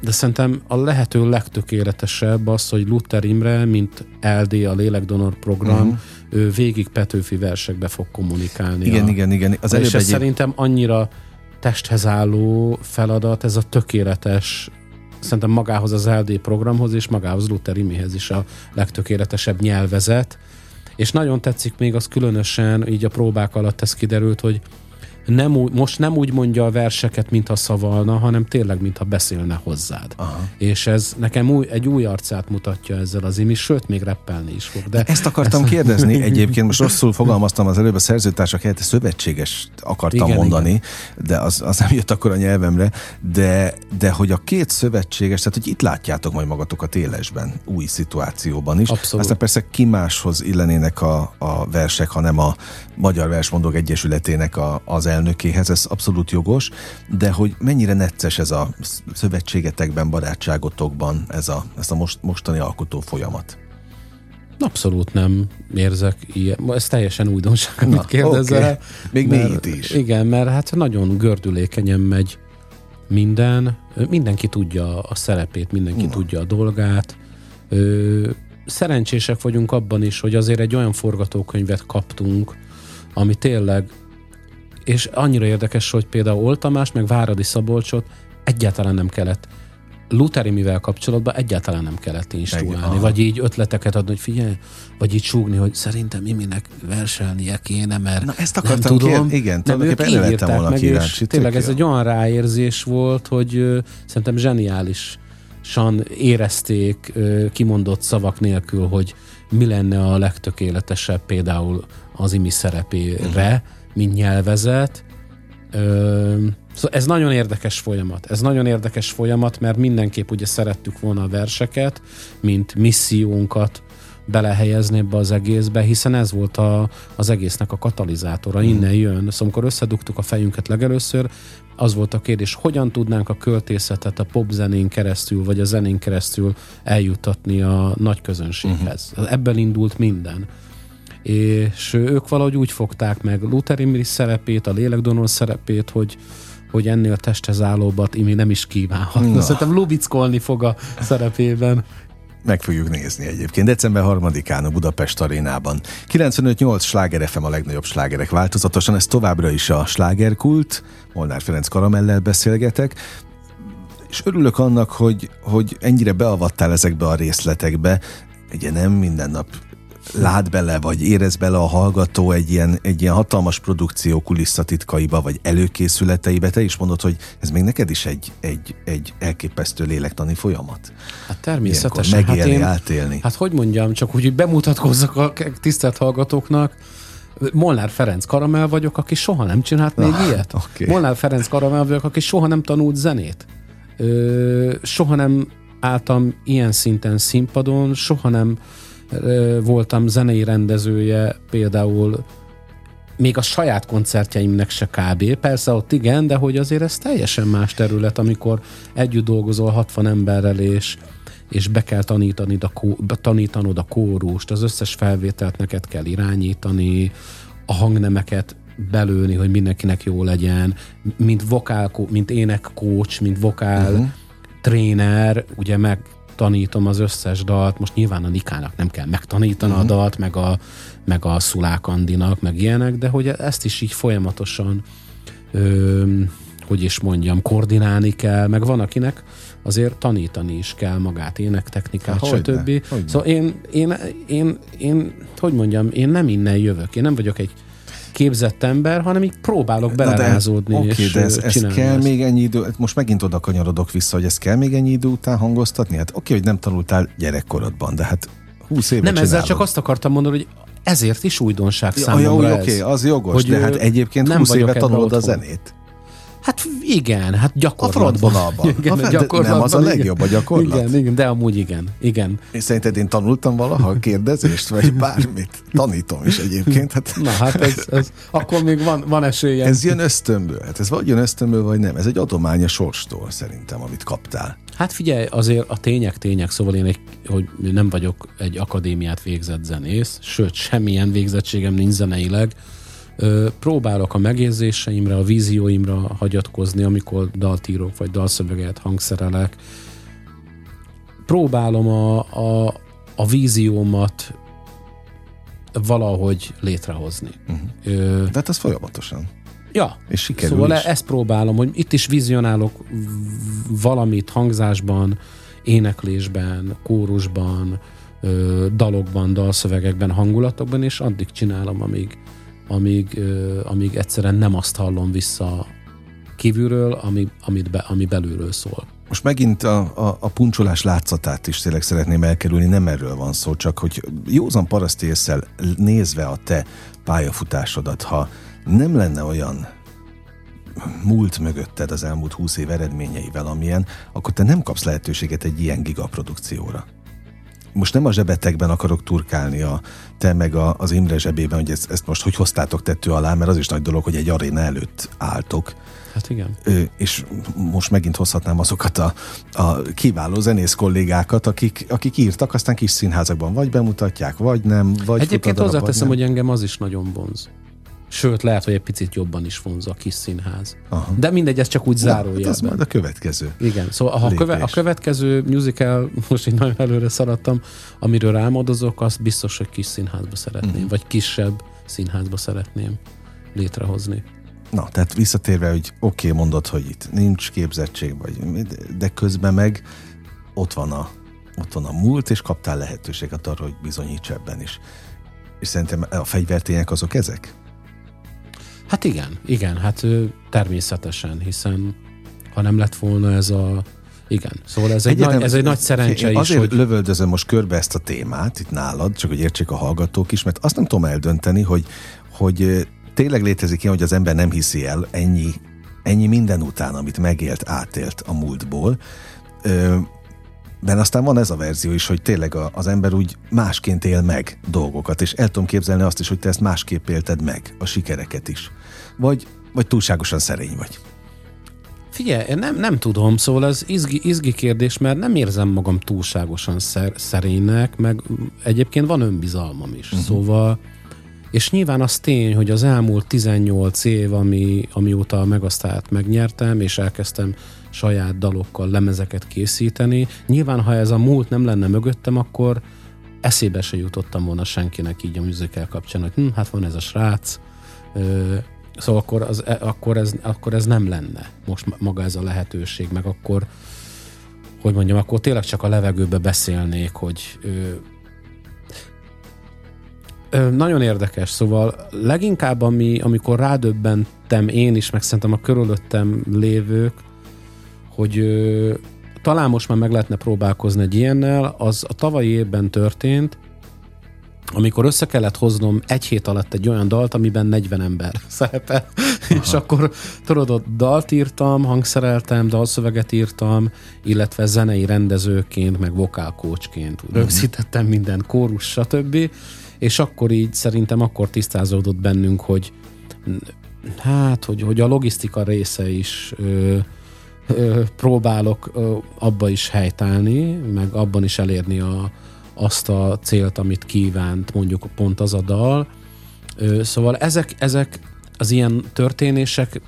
de szerintem a lehető legtökéletesebb az, hogy Luther Imre, mint LD, a Lélekdonor program, uh-huh. ő végig Petőfi versekbe fog kommunikálni. Igen, a, igen, igen. Az és ez egy... szerintem annyira testhez álló feladat, ez a tökéletes szerintem magához az LD programhoz és magához Luther Imihez is a legtökéletesebb nyelvezet. És nagyon tetszik még az különösen, így a próbák alatt ez kiderült, hogy nem úgy, most nem úgy mondja a verseket, mintha szavalna, hanem tényleg, mintha beszélne hozzád. Aha. És ez nekem új, egy új arcát mutatja ezzel az imi, sőt, még reppelni is fog. De Ezt akartam ezt... kérdezni egyébként, most rosszul fogalmaztam az előbb, a szerzőtársak helyett szövetséges akartam igen, mondani, igen. de az, az nem jött akkor a nyelvemre, de, de hogy a két szövetséges, tehát hogy itt látjátok majd magatokat élesben, új szituációban is. Abszolút. Aztán persze ki máshoz illenének a, a versek, hanem a Magyar Versmondók Egyesületének a, az el elnökéhez, ez abszolút jogos, de hogy mennyire necces ez a szövetségetekben, barátságotokban ez a, ez a most, mostani alkotó folyamat? Abszolút nem érzek ilyen. Ez teljesen újdonság, amit kérdezel. Okay. Még mert, is. Igen, mert hát nagyon gördülékenyen megy minden. Mindenki tudja a szerepét, mindenki Na. tudja a dolgát. Ö, szerencsések vagyunk abban is, hogy azért egy olyan forgatókönyvet kaptunk, ami tényleg és annyira érdekes, hogy például Oltamás, meg Váradi Szabolcsot egyáltalán nem kellett. Luteri mivel kapcsolatban egyáltalán nem kellett instruálni, Egy, vagy így ötleteket adni, hogy figyelj, vagy így súgni, hogy szerintem Iminek verselnie kéne, mert Na, ezt akartam nem tudom. Kér, igen, nem, ők írták meg, és tényleg ez egy olyan ráérzés volt, hogy uh, szerintem zseniális érezték uh, kimondott szavak nélkül, hogy mi lenne a legtökéletesebb például az imi szerepére, uh-huh mint nyelvezet. Ö, szóval ez nagyon érdekes folyamat. Ez nagyon érdekes folyamat, mert mindenképp ugye szerettük volna a verseket, mint missziónkat belehelyezni ebbe az egészbe, hiszen ez volt a, az egésznek a katalizátora, mm. innen jön. Szóval amikor összedugtuk a fejünket legelőször, az volt a kérdés, hogyan tudnánk a költészetet a popzenén keresztül, vagy a zenén keresztül eljuttatni a nagy közönséghez. Mm. Ebből indult minden. És ők valahogy úgy fogták meg Luther Imri szerepét, a lélekdonor szerepét, hogy, hogy ennél testhez állóbbat imi nem is kívánhatna. Na. Szerintem lubickolni fog a szerepében. Meg fogjuk nézni egyébként. December 3-án a Budapest arénában. 95-8 sláger FM a legnagyobb slágerek változatosan, ez továbbra is a slágerkult. Molnár Ferenc Karamellel beszélgetek. És örülök annak, hogy, hogy ennyire beavattál ezekbe a részletekbe. Ugye nem minden nap lát bele, vagy érez bele a hallgató egy ilyen, egy ilyen hatalmas produkció kulisszatitkaiba, vagy előkészületeibe. Te is mondod, hogy ez még neked is egy, egy, egy elképesztő lélektani folyamat. Hát természetesen. Ilyenkor megélni, hát, én, átélni. hát hogy mondjam, csak úgy, hogy bemutatkozzak a tisztelt hallgatóknak, Molnár Ferenc Karamell vagyok, aki soha nem csinált még Ah, ilyet. oké. Molnár Ferenc Karamell vagyok, aki soha nem tanult zenét. Ö, soha nem álltam ilyen szinten színpadon, soha nem voltam zenei rendezője, például még a saját koncertjeimnek se kb. Persze ott igen, de hogy azért ez teljesen más terület, amikor együtt dolgozol 60 emberrel, és, és be kell tanítani a, kó, tanítanod a kórust, az összes felvételt neked kell irányítani, a hangnemeket belőni, hogy mindenkinek jó legyen, mint vokál, mint énekkócs, mint vokál uh-huh. tréner, ugye megtanítom az összes dalt, most nyilván a Nikának nem kell megtanítani uh-huh. a dalt, meg a, meg a Szulák Andinak, meg ilyenek, de hogy ezt is így folyamatosan ö, hogy is mondjam, koordinálni kell, meg van akinek azért tanítani is kell magát, énektechnikát, Há, hogyne, stb. hogyne. Szóval én, én, én, én, hogy mondjam, én nem innen jövök, én nem vagyok egy képzett ember, hanem így próbálok belerázódni Oké, és de ez, ez kell ezt. még ennyi idő, most megint oda kanyarodok vissza, hogy ez kell még ennyi idő után hangoztatni? Hát oké, hogy nem tanultál gyerekkorodban, de hát 20 éve Nem, ezzel csinálod. csak azt akartam mondani, hogy ezért is újdonság Ja, számomra ez. oké, az jogos, Hogy, de hát egyébként nem 20 éve tanulod a zenét. Hát igen, hát A gyakorlatban. frontvonalban. Igen, A a fed- nem gyakorlatban. az a legjobb a gyakorlat? Igen, igen, de amúgy igen. Igen. És szerinted én tanultam valaha a kérdezést, vagy bármit? Tanítom is egyébként. Hát Na hát ez, ez akkor még van, van esélyem. ez jön ösztönből. Hát ez vagy jön ösztönből, vagy nem. Ez egy adomány a sorstól szerintem, amit kaptál. Hát figyelj, azért a tények tények, szóval én egy, hogy nem vagyok egy akadémiát végzett zenész, sőt, semmilyen végzettségem nincs zeneileg. Próbálok a megérzéseimre, a vízióimra hagyatkozni, amikor dalt írok, vagy dalszöveget hangszerelek. Próbálom a, a, a víziómat valahogy létrehozni. Uh-huh. Ö, De hát ez folyamatosan. ja, És sikerül Szóval is. ezt próbálom, hogy itt is vizionálok valamit hangzásban, éneklésben, kórusban, ö, dalokban, dalszövegekben, hangulatokban, és addig csinálom, amíg, amíg, amíg egyszerűen nem azt hallom vissza kívülről, ami, amit be, ami belülről szól. Most megint a, a, a puncsolás látszatát is tényleg szeretném elkerülni, nem erről van szó, csak hogy józan paraszti észsel nézve a te pályafutásodat, ha nem lenne olyan múlt mögötted az elmúlt húsz év eredményeivel, amilyen, akkor te nem kapsz lehetőséget egy ilyen gigaprodukcióra. Most nem a zsebetekben akarok turkálni a te meg a, az Imre zsebében, hogy ezt, ezt most hogy hoztátok tető alá, mert az is nagy dolog, hogy egy aréna előtt álltok, Hát igen. Ö, és most megint hozhatnám azokat a, a kiváló zenész kollégákat, akik, akik írtak, aztán kis színházakban vagy bemutatják, vagy nem, vagy Egyébként hozzáteszem, hogy engem az is nagyon vonz. Sőt, lehet, hogy egy picit jobban is vonz a kis színház. Aha. De mindegy, ez csak úgy. Na, hát zárójelben. majd a következő. Igen, szóval ha a, köve, a következő musical, most így nagyon előre szaladtam, amiről rámodozok, azt biztos, hogy kis színházba szeretném, uh-huh. vagy kisebb színházba szeretném létrehozni. Na, tehát visszatérve, hogy oké, okay, mondod, hogy itt nincs képzettség, vagy, de közben meg ott van a, ott van a múlt, és kaptál lehetőséget arra, hogy bizonyíts ebben is. És szerintem a fegyvertények azok ezek? Hát igen, igen, hát természetesen, hiszen ha nem lett volna ez a... Igen, szóval ez egy, Egyetem- nagy, ez egy nagy szerencse is, Azért hogy... lövöldözöm most körbe ezt a témát, itt nálad, csak hogy értsék a hallgatók is, mert azt nem tudom eldönteni, hogy, hogy tényleg létezik ilyen, hogy az ember nem hiszi el ennyi, ennyi minden után, amit megélt, átélt a múltból. Ö, mert aztán van ez a verzió is, hogy tényleg a, az ember úgy másként él meg dolgokat, és el tudom képzelni azt is, hogy te ezt másképp élted meg, a sikereket is. Vagy, vagy túlságosan szerény vagy. Figyelj, én nem, nem tudom, szóval ez izgi, izgi kérdés, mert nem érzem magam túlságosan szer, szerénynek, meg egyébként van önbizalmam is. Uh-huh. Szóval És nyilván az tény, hogy az elmúlt 18 év, ami, amióta a Megasztát megnyertem, és elkezdtem saját dalokkal lemezeket készíteni, nyilván ha ez a múlt nem lenne mögöttem, akkor eszébe se jutottam volna senkinek így a musical kapcsán, hogy hm, hát van ez a srác, ö, szóval akkor, az, e, akkor, ez, akkor ez nem lenne. Most maga ez a lehetőség, meg akkor hogy mondjam, akkor tényleg csak a levegőbe beszélnék, hogy ö, ö, nagyon érdekes, szóval leginkább ami, amikor rádöbbentem én is, meg szerintem a körülöttem lévők, hogy ö, talán most már meg lehetne próbálkozni egy ilyennel, az a tavalyi évben történt, amikor össze kellett hoznom egy hét alatt egy olyan dalt, amiben 40 ember szerepel. És akkor tudod, ott dalt írtam, hangszereltem, dalszöveget írtam, illetve zenei rendezőként, meg vokálkócsként uh-huh. rögzítettem minden kórus, stb. És akkor így szerintem akkor tisztázódott bennünk, hogy hát, hogy, hogy a logisztika része is ö, ö, próbálok ö, abba is helytállni, meg abban is elérni a, azt a célt, amit kívánt mondjuk pont az a dal. Szóval ezek, ezek az ilyen történések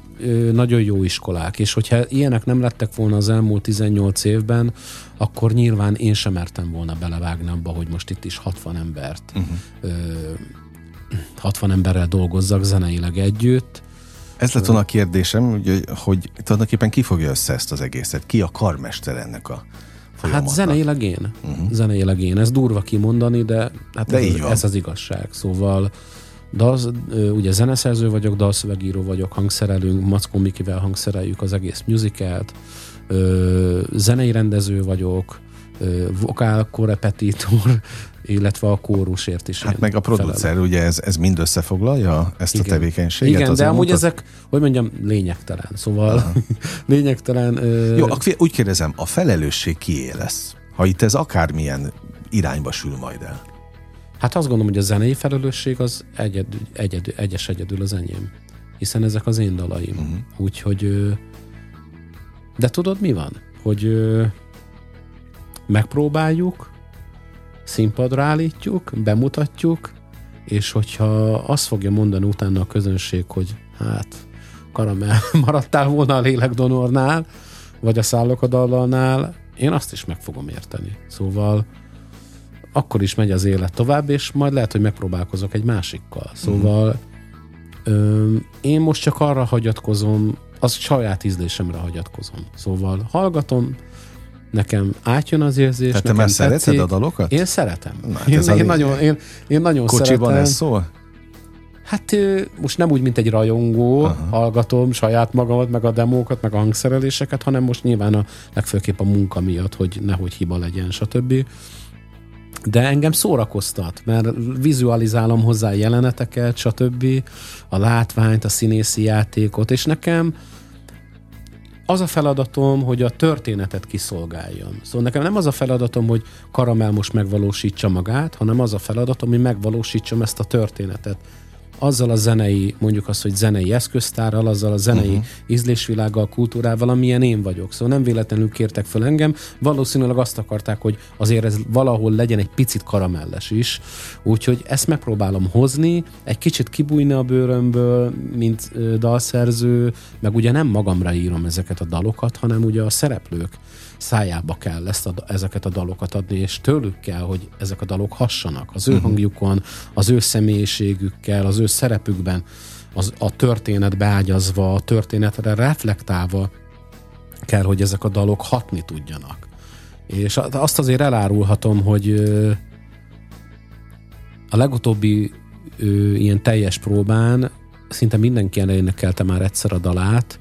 nagyon jó iskolák, és hogyha ilyenek nem lettek volna az elmúlt 18 évben, akkor nyilván én sem mertem volna belevágni abba, hogy most itt is 60 embert, uh-huh. 60 emberrel dolgozzak zeneileg együtt. Ez lett volna a kérdésem, hogy, hogy tulajdonképpen ki fogja össze ezt az egészet? Ki a karmester ennek a Hát zeneileg én. Uh-huh. Zeneileg én. Ez durva kimondani, de, hát de ez, ez az igazság. Szóval dal, ugye zeneszerző vagyok, dalszövegíró vagyok, hangszerelünk, Mackó Mikivel hangszereljük az egész musicalt, zenei rendező vagyok, vokál korepetitor, illetve a kórusért is. Hát meg a producer, felelem. ugye ez, ez mind összefoglalja ezt Igen. a tevékenységet? Igen, de amúgy mutat... ezek, hogy mondjam, lényegtelen. Szóval lényegtelen. Ö... Jó, úgy kérdezem, a felelősség kié lesz? Ha itt ez akármilyen irányba sül majd el. Hát azt gondolom, hogy a zenei felelősség az egyed, egyed, egyes egyedül az enyém. Hiszen ezek az én dalaim. Uh-huh. Úgyhogy... De tudod, mi van? Hogy megpróbáljuk, színpadra állítjuk, bemutatjuk, és hogyha azt fogja mondani utána a közönség, hogy hát karamell, maradtál volna a lélekdonornál, vagy a szállokadallalnál, én azt is meg fogom érteni. Szóval akkor is megy az élet tovább, és majd lehet, hogy megpróbálkozok egy másikkal. Szóval mm. ö, én most csak arra hagyatkozom, az saját ízlésemre hagyatkozom. Szóval hallgatom, nekem átjön az érzés. Tehát te már szereted a dalokat? Én szeretem. Na, hát én, én, nagyon, én, én nagyon Kocsiban szeretem. ez szól? Hát most nem úgy, mint egy rajongó, Aha. hallgatom saját magamat, meg a demókat, meg a hangszereléseket, hanem most nyilván a legfőképp a munka miatt, hogy nehogy hiba legyen, stb. De engem szórakoztat, mert vizualizálom hozzá jeleneteket, stb. A látványt, a színészi játékot, és nekem az a feladatom, hogy a történetet kiszolgáljam. Szóval nekem nem az a feladatom, hogy Karamel most megvalósítsa magát, hanem az a feladatom, hogy megvalósítsam ezt a történetet azzal a zenei, mondjuk azt, hogy zenei eszköztárral, azzal a zenei uh-huh. ízlésvilággal, kultúrával, amilyen én vagyok. Szóval nem véletlenül kértek fel engem, valószínűleg azt akarták, hogy azért ez valahol legyen egy picit karamelles is. Úgyhogy ezt megpróbálom hozni, egy kicsit kibújni a bőrömből, mint dalszerző, meg ugye nem magamra írom ezeket a dalokat, hanem ugye a szereplők szájába kell ezt a, ezeket a dalokat adni, és tőlük kell, hogy ezek a dalok hassanak. Az ő uh-huh. hangjukon, az ő személyiségükkel, az ő szerepükben, az, a történet beágyazva, a történetre reflektálva kell, hogy ezek a dalok hatni tudjanak. És azt azért elárulhatom, hogy a legutóbbi ilyen teljes próbán szinte mindenki elénekelte már egyszer a dalát,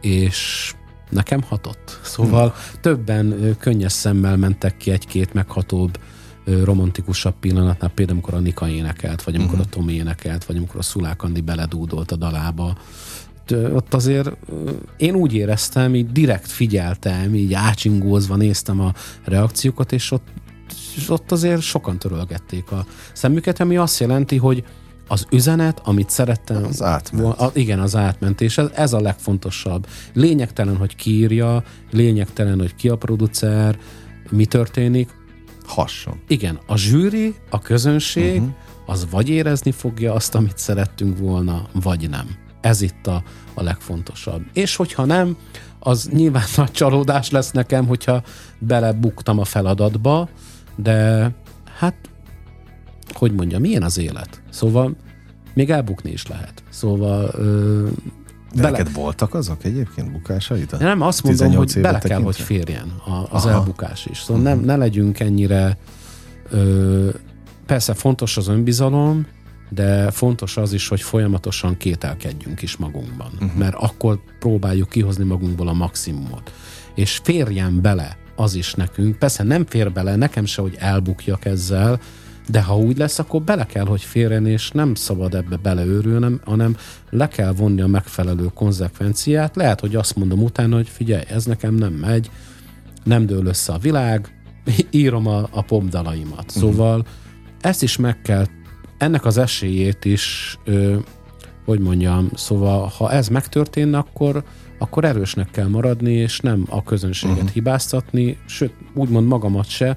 és nekem hatott. Szóval hmm. többen könnyes szemmel mentek ki egy-két meghatóbb romantikusabb pillanatnál, például amikor a Nika énekelt, vagy amikor uh-huh. a Tomi énekelt, vagy amikor a Szulák Andi beledúdolt a dalába. Ott azért én úgy éreztem, így direkt figyeltem, így ácsingózva néztem a reakciókat, és ott, és ott azért sokan törölgették a szemüket, ami azt jelenti, hogy az üzenet, amit szerettem. Az átment. A, igen, az átment, és ez, ez a legfontosabb. Lényegtelen, hogy ki írja, lényegtelen, hogy ki a producer, mi történik. Hasson. Igen, a zsűri, a közönség, uh-huh. az vagy érezni fogja azt, amit szerettünk volna, vagy nem. Ez itt a, a legfontosabb. És hogyha nem, az nyilván nagy csalódás lesz nekem, hogyha belebuktam a feladatba, de hát, hogy mondja, milyen az élet? Szóval még elbukni is lehet. Szóval ö, de bele... neked voltak azok egyébként bukásaid? Nem, azt mondom, hogy bele kell, hogy férjen az Aha. elbukás is. Szóval uh-huh. nem, ne legyünk ennyire ö, persze fontos az önbizalom, de fontos az is, hogy folyamatosan kételkedjünk is magunkban, uh-huh. mert akkor próbáljuk kihozni magunkból a maximumot. És férjen bele az is nekünk, persze nem fér bele, nekem se, hogy elbukjak ezzel, de ha úgy lesz, akkor bele kell, hogy férjen, és nem szabad ebbe beleőrülnem, hanem le kell vonni a megfelelő konzekvenciát. Lehet, hogy azt mondom utána, hogy figyelj, ez nekem nem megy, nem dől össze a világ, írom a, a popdalaimat. Uh-huh. Szóval ezt is meg kell, ennek az esélyét is, ö, hogy mondjam, szóval ha ez megtörténne, akkor, akkor erősnek kell maradni, és nem a közönséget uh-huh. hibáztatni, sőt, úgymond magamat se,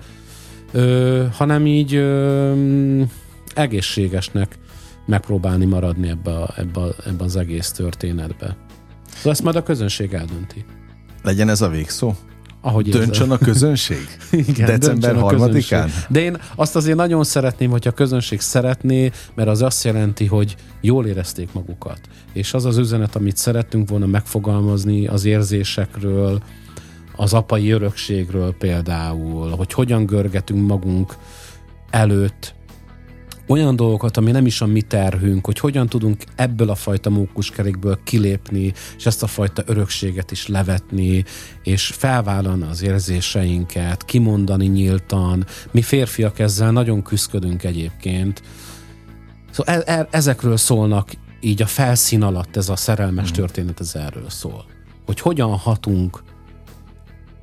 ö, hanem így ö, egészségesnek megpróbálni maradni ebbe, a, ebbe, a, ebbe az egész történetbe. Szóval ezt majd a közönség eldönti. Legyen ez a végszó? Ahogy döntsön a közönség? Igen, December harmadikán? De én azt azért nagyon szeretném, hogy a közönség szeretné, mert az azt jelenti, hogy jól érezték magukat. És az az üzenet, amit szerettünk volna megfogalmazni az érzésekről, az apai örökségről például, hogy hogyan görgetünk magunk előtt olyan dolgokat, ami nem is a mi terhünk, hogy hogyan tudunk ebből a fajta mókuskerékből kilépni, és ezt a fajta örökséget is levetni, és felvállalni az érzéseinket, kimondani nyíltan. Mi férfiak ezzel nagyon küzdködünk egyébként. Szóval e- e- ezekről szólnak így a felszín alatt ez a szerelmes mm. történet, ez erről szól. Hogy hogyan hatunk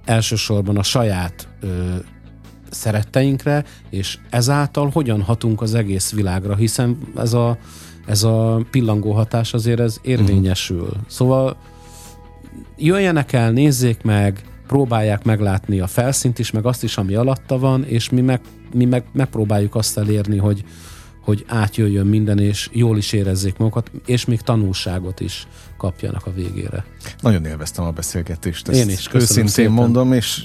elsősorban a saját ö, szeretteinkre, és ezáltal hogyan hatunk az egész világra, hiszen ez a, ez a pillangó hatás azért ez érvényesül. Uh-huh. Szóval jöjjenek el, nézzék meg, próbálják meglátni a felszínt is, meg azt is, ami alatta van, és mi meg, mi meg megpróbáljuk azt elérni, hogy, hogy átjöjjön minden, és jól is érezzék magukat, és még tanulságot is kapjanak a végére. Nagyon élveztem a beszélgetést. Ezt Én is, őszintén szépen. mondom, és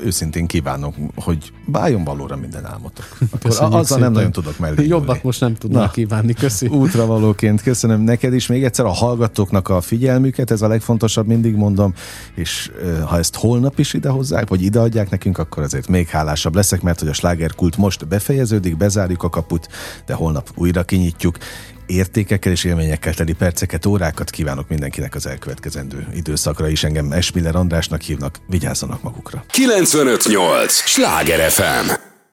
őszintén kívánok, hogy váljon valóra minden álmotok. Akkor azzal szépen. nem nagyon tudok mellé. Jobbat most nem tudnak kívánni, köszi. Útravalóként köszönöm neked is. Még egyszer a hallgatóknak a figyelmüket, ez a legfontosabb, mindig mondom, és ha ezt holnap is idehozzák, vagy ideadják nekünk, akkor azért még hálásabb leszek, mert hogy a slágerkult most befejeződik, bezárjuk a kaput, de holnap újra kinyitjuk, értékekkel és élményekkel teli perceket, órákat kívánok mindenkinek az elkövetkezendő időszakra is. Engem Esmiller Andrásnak hívnak, vigyázzanak magukra. 958! Sláger FM!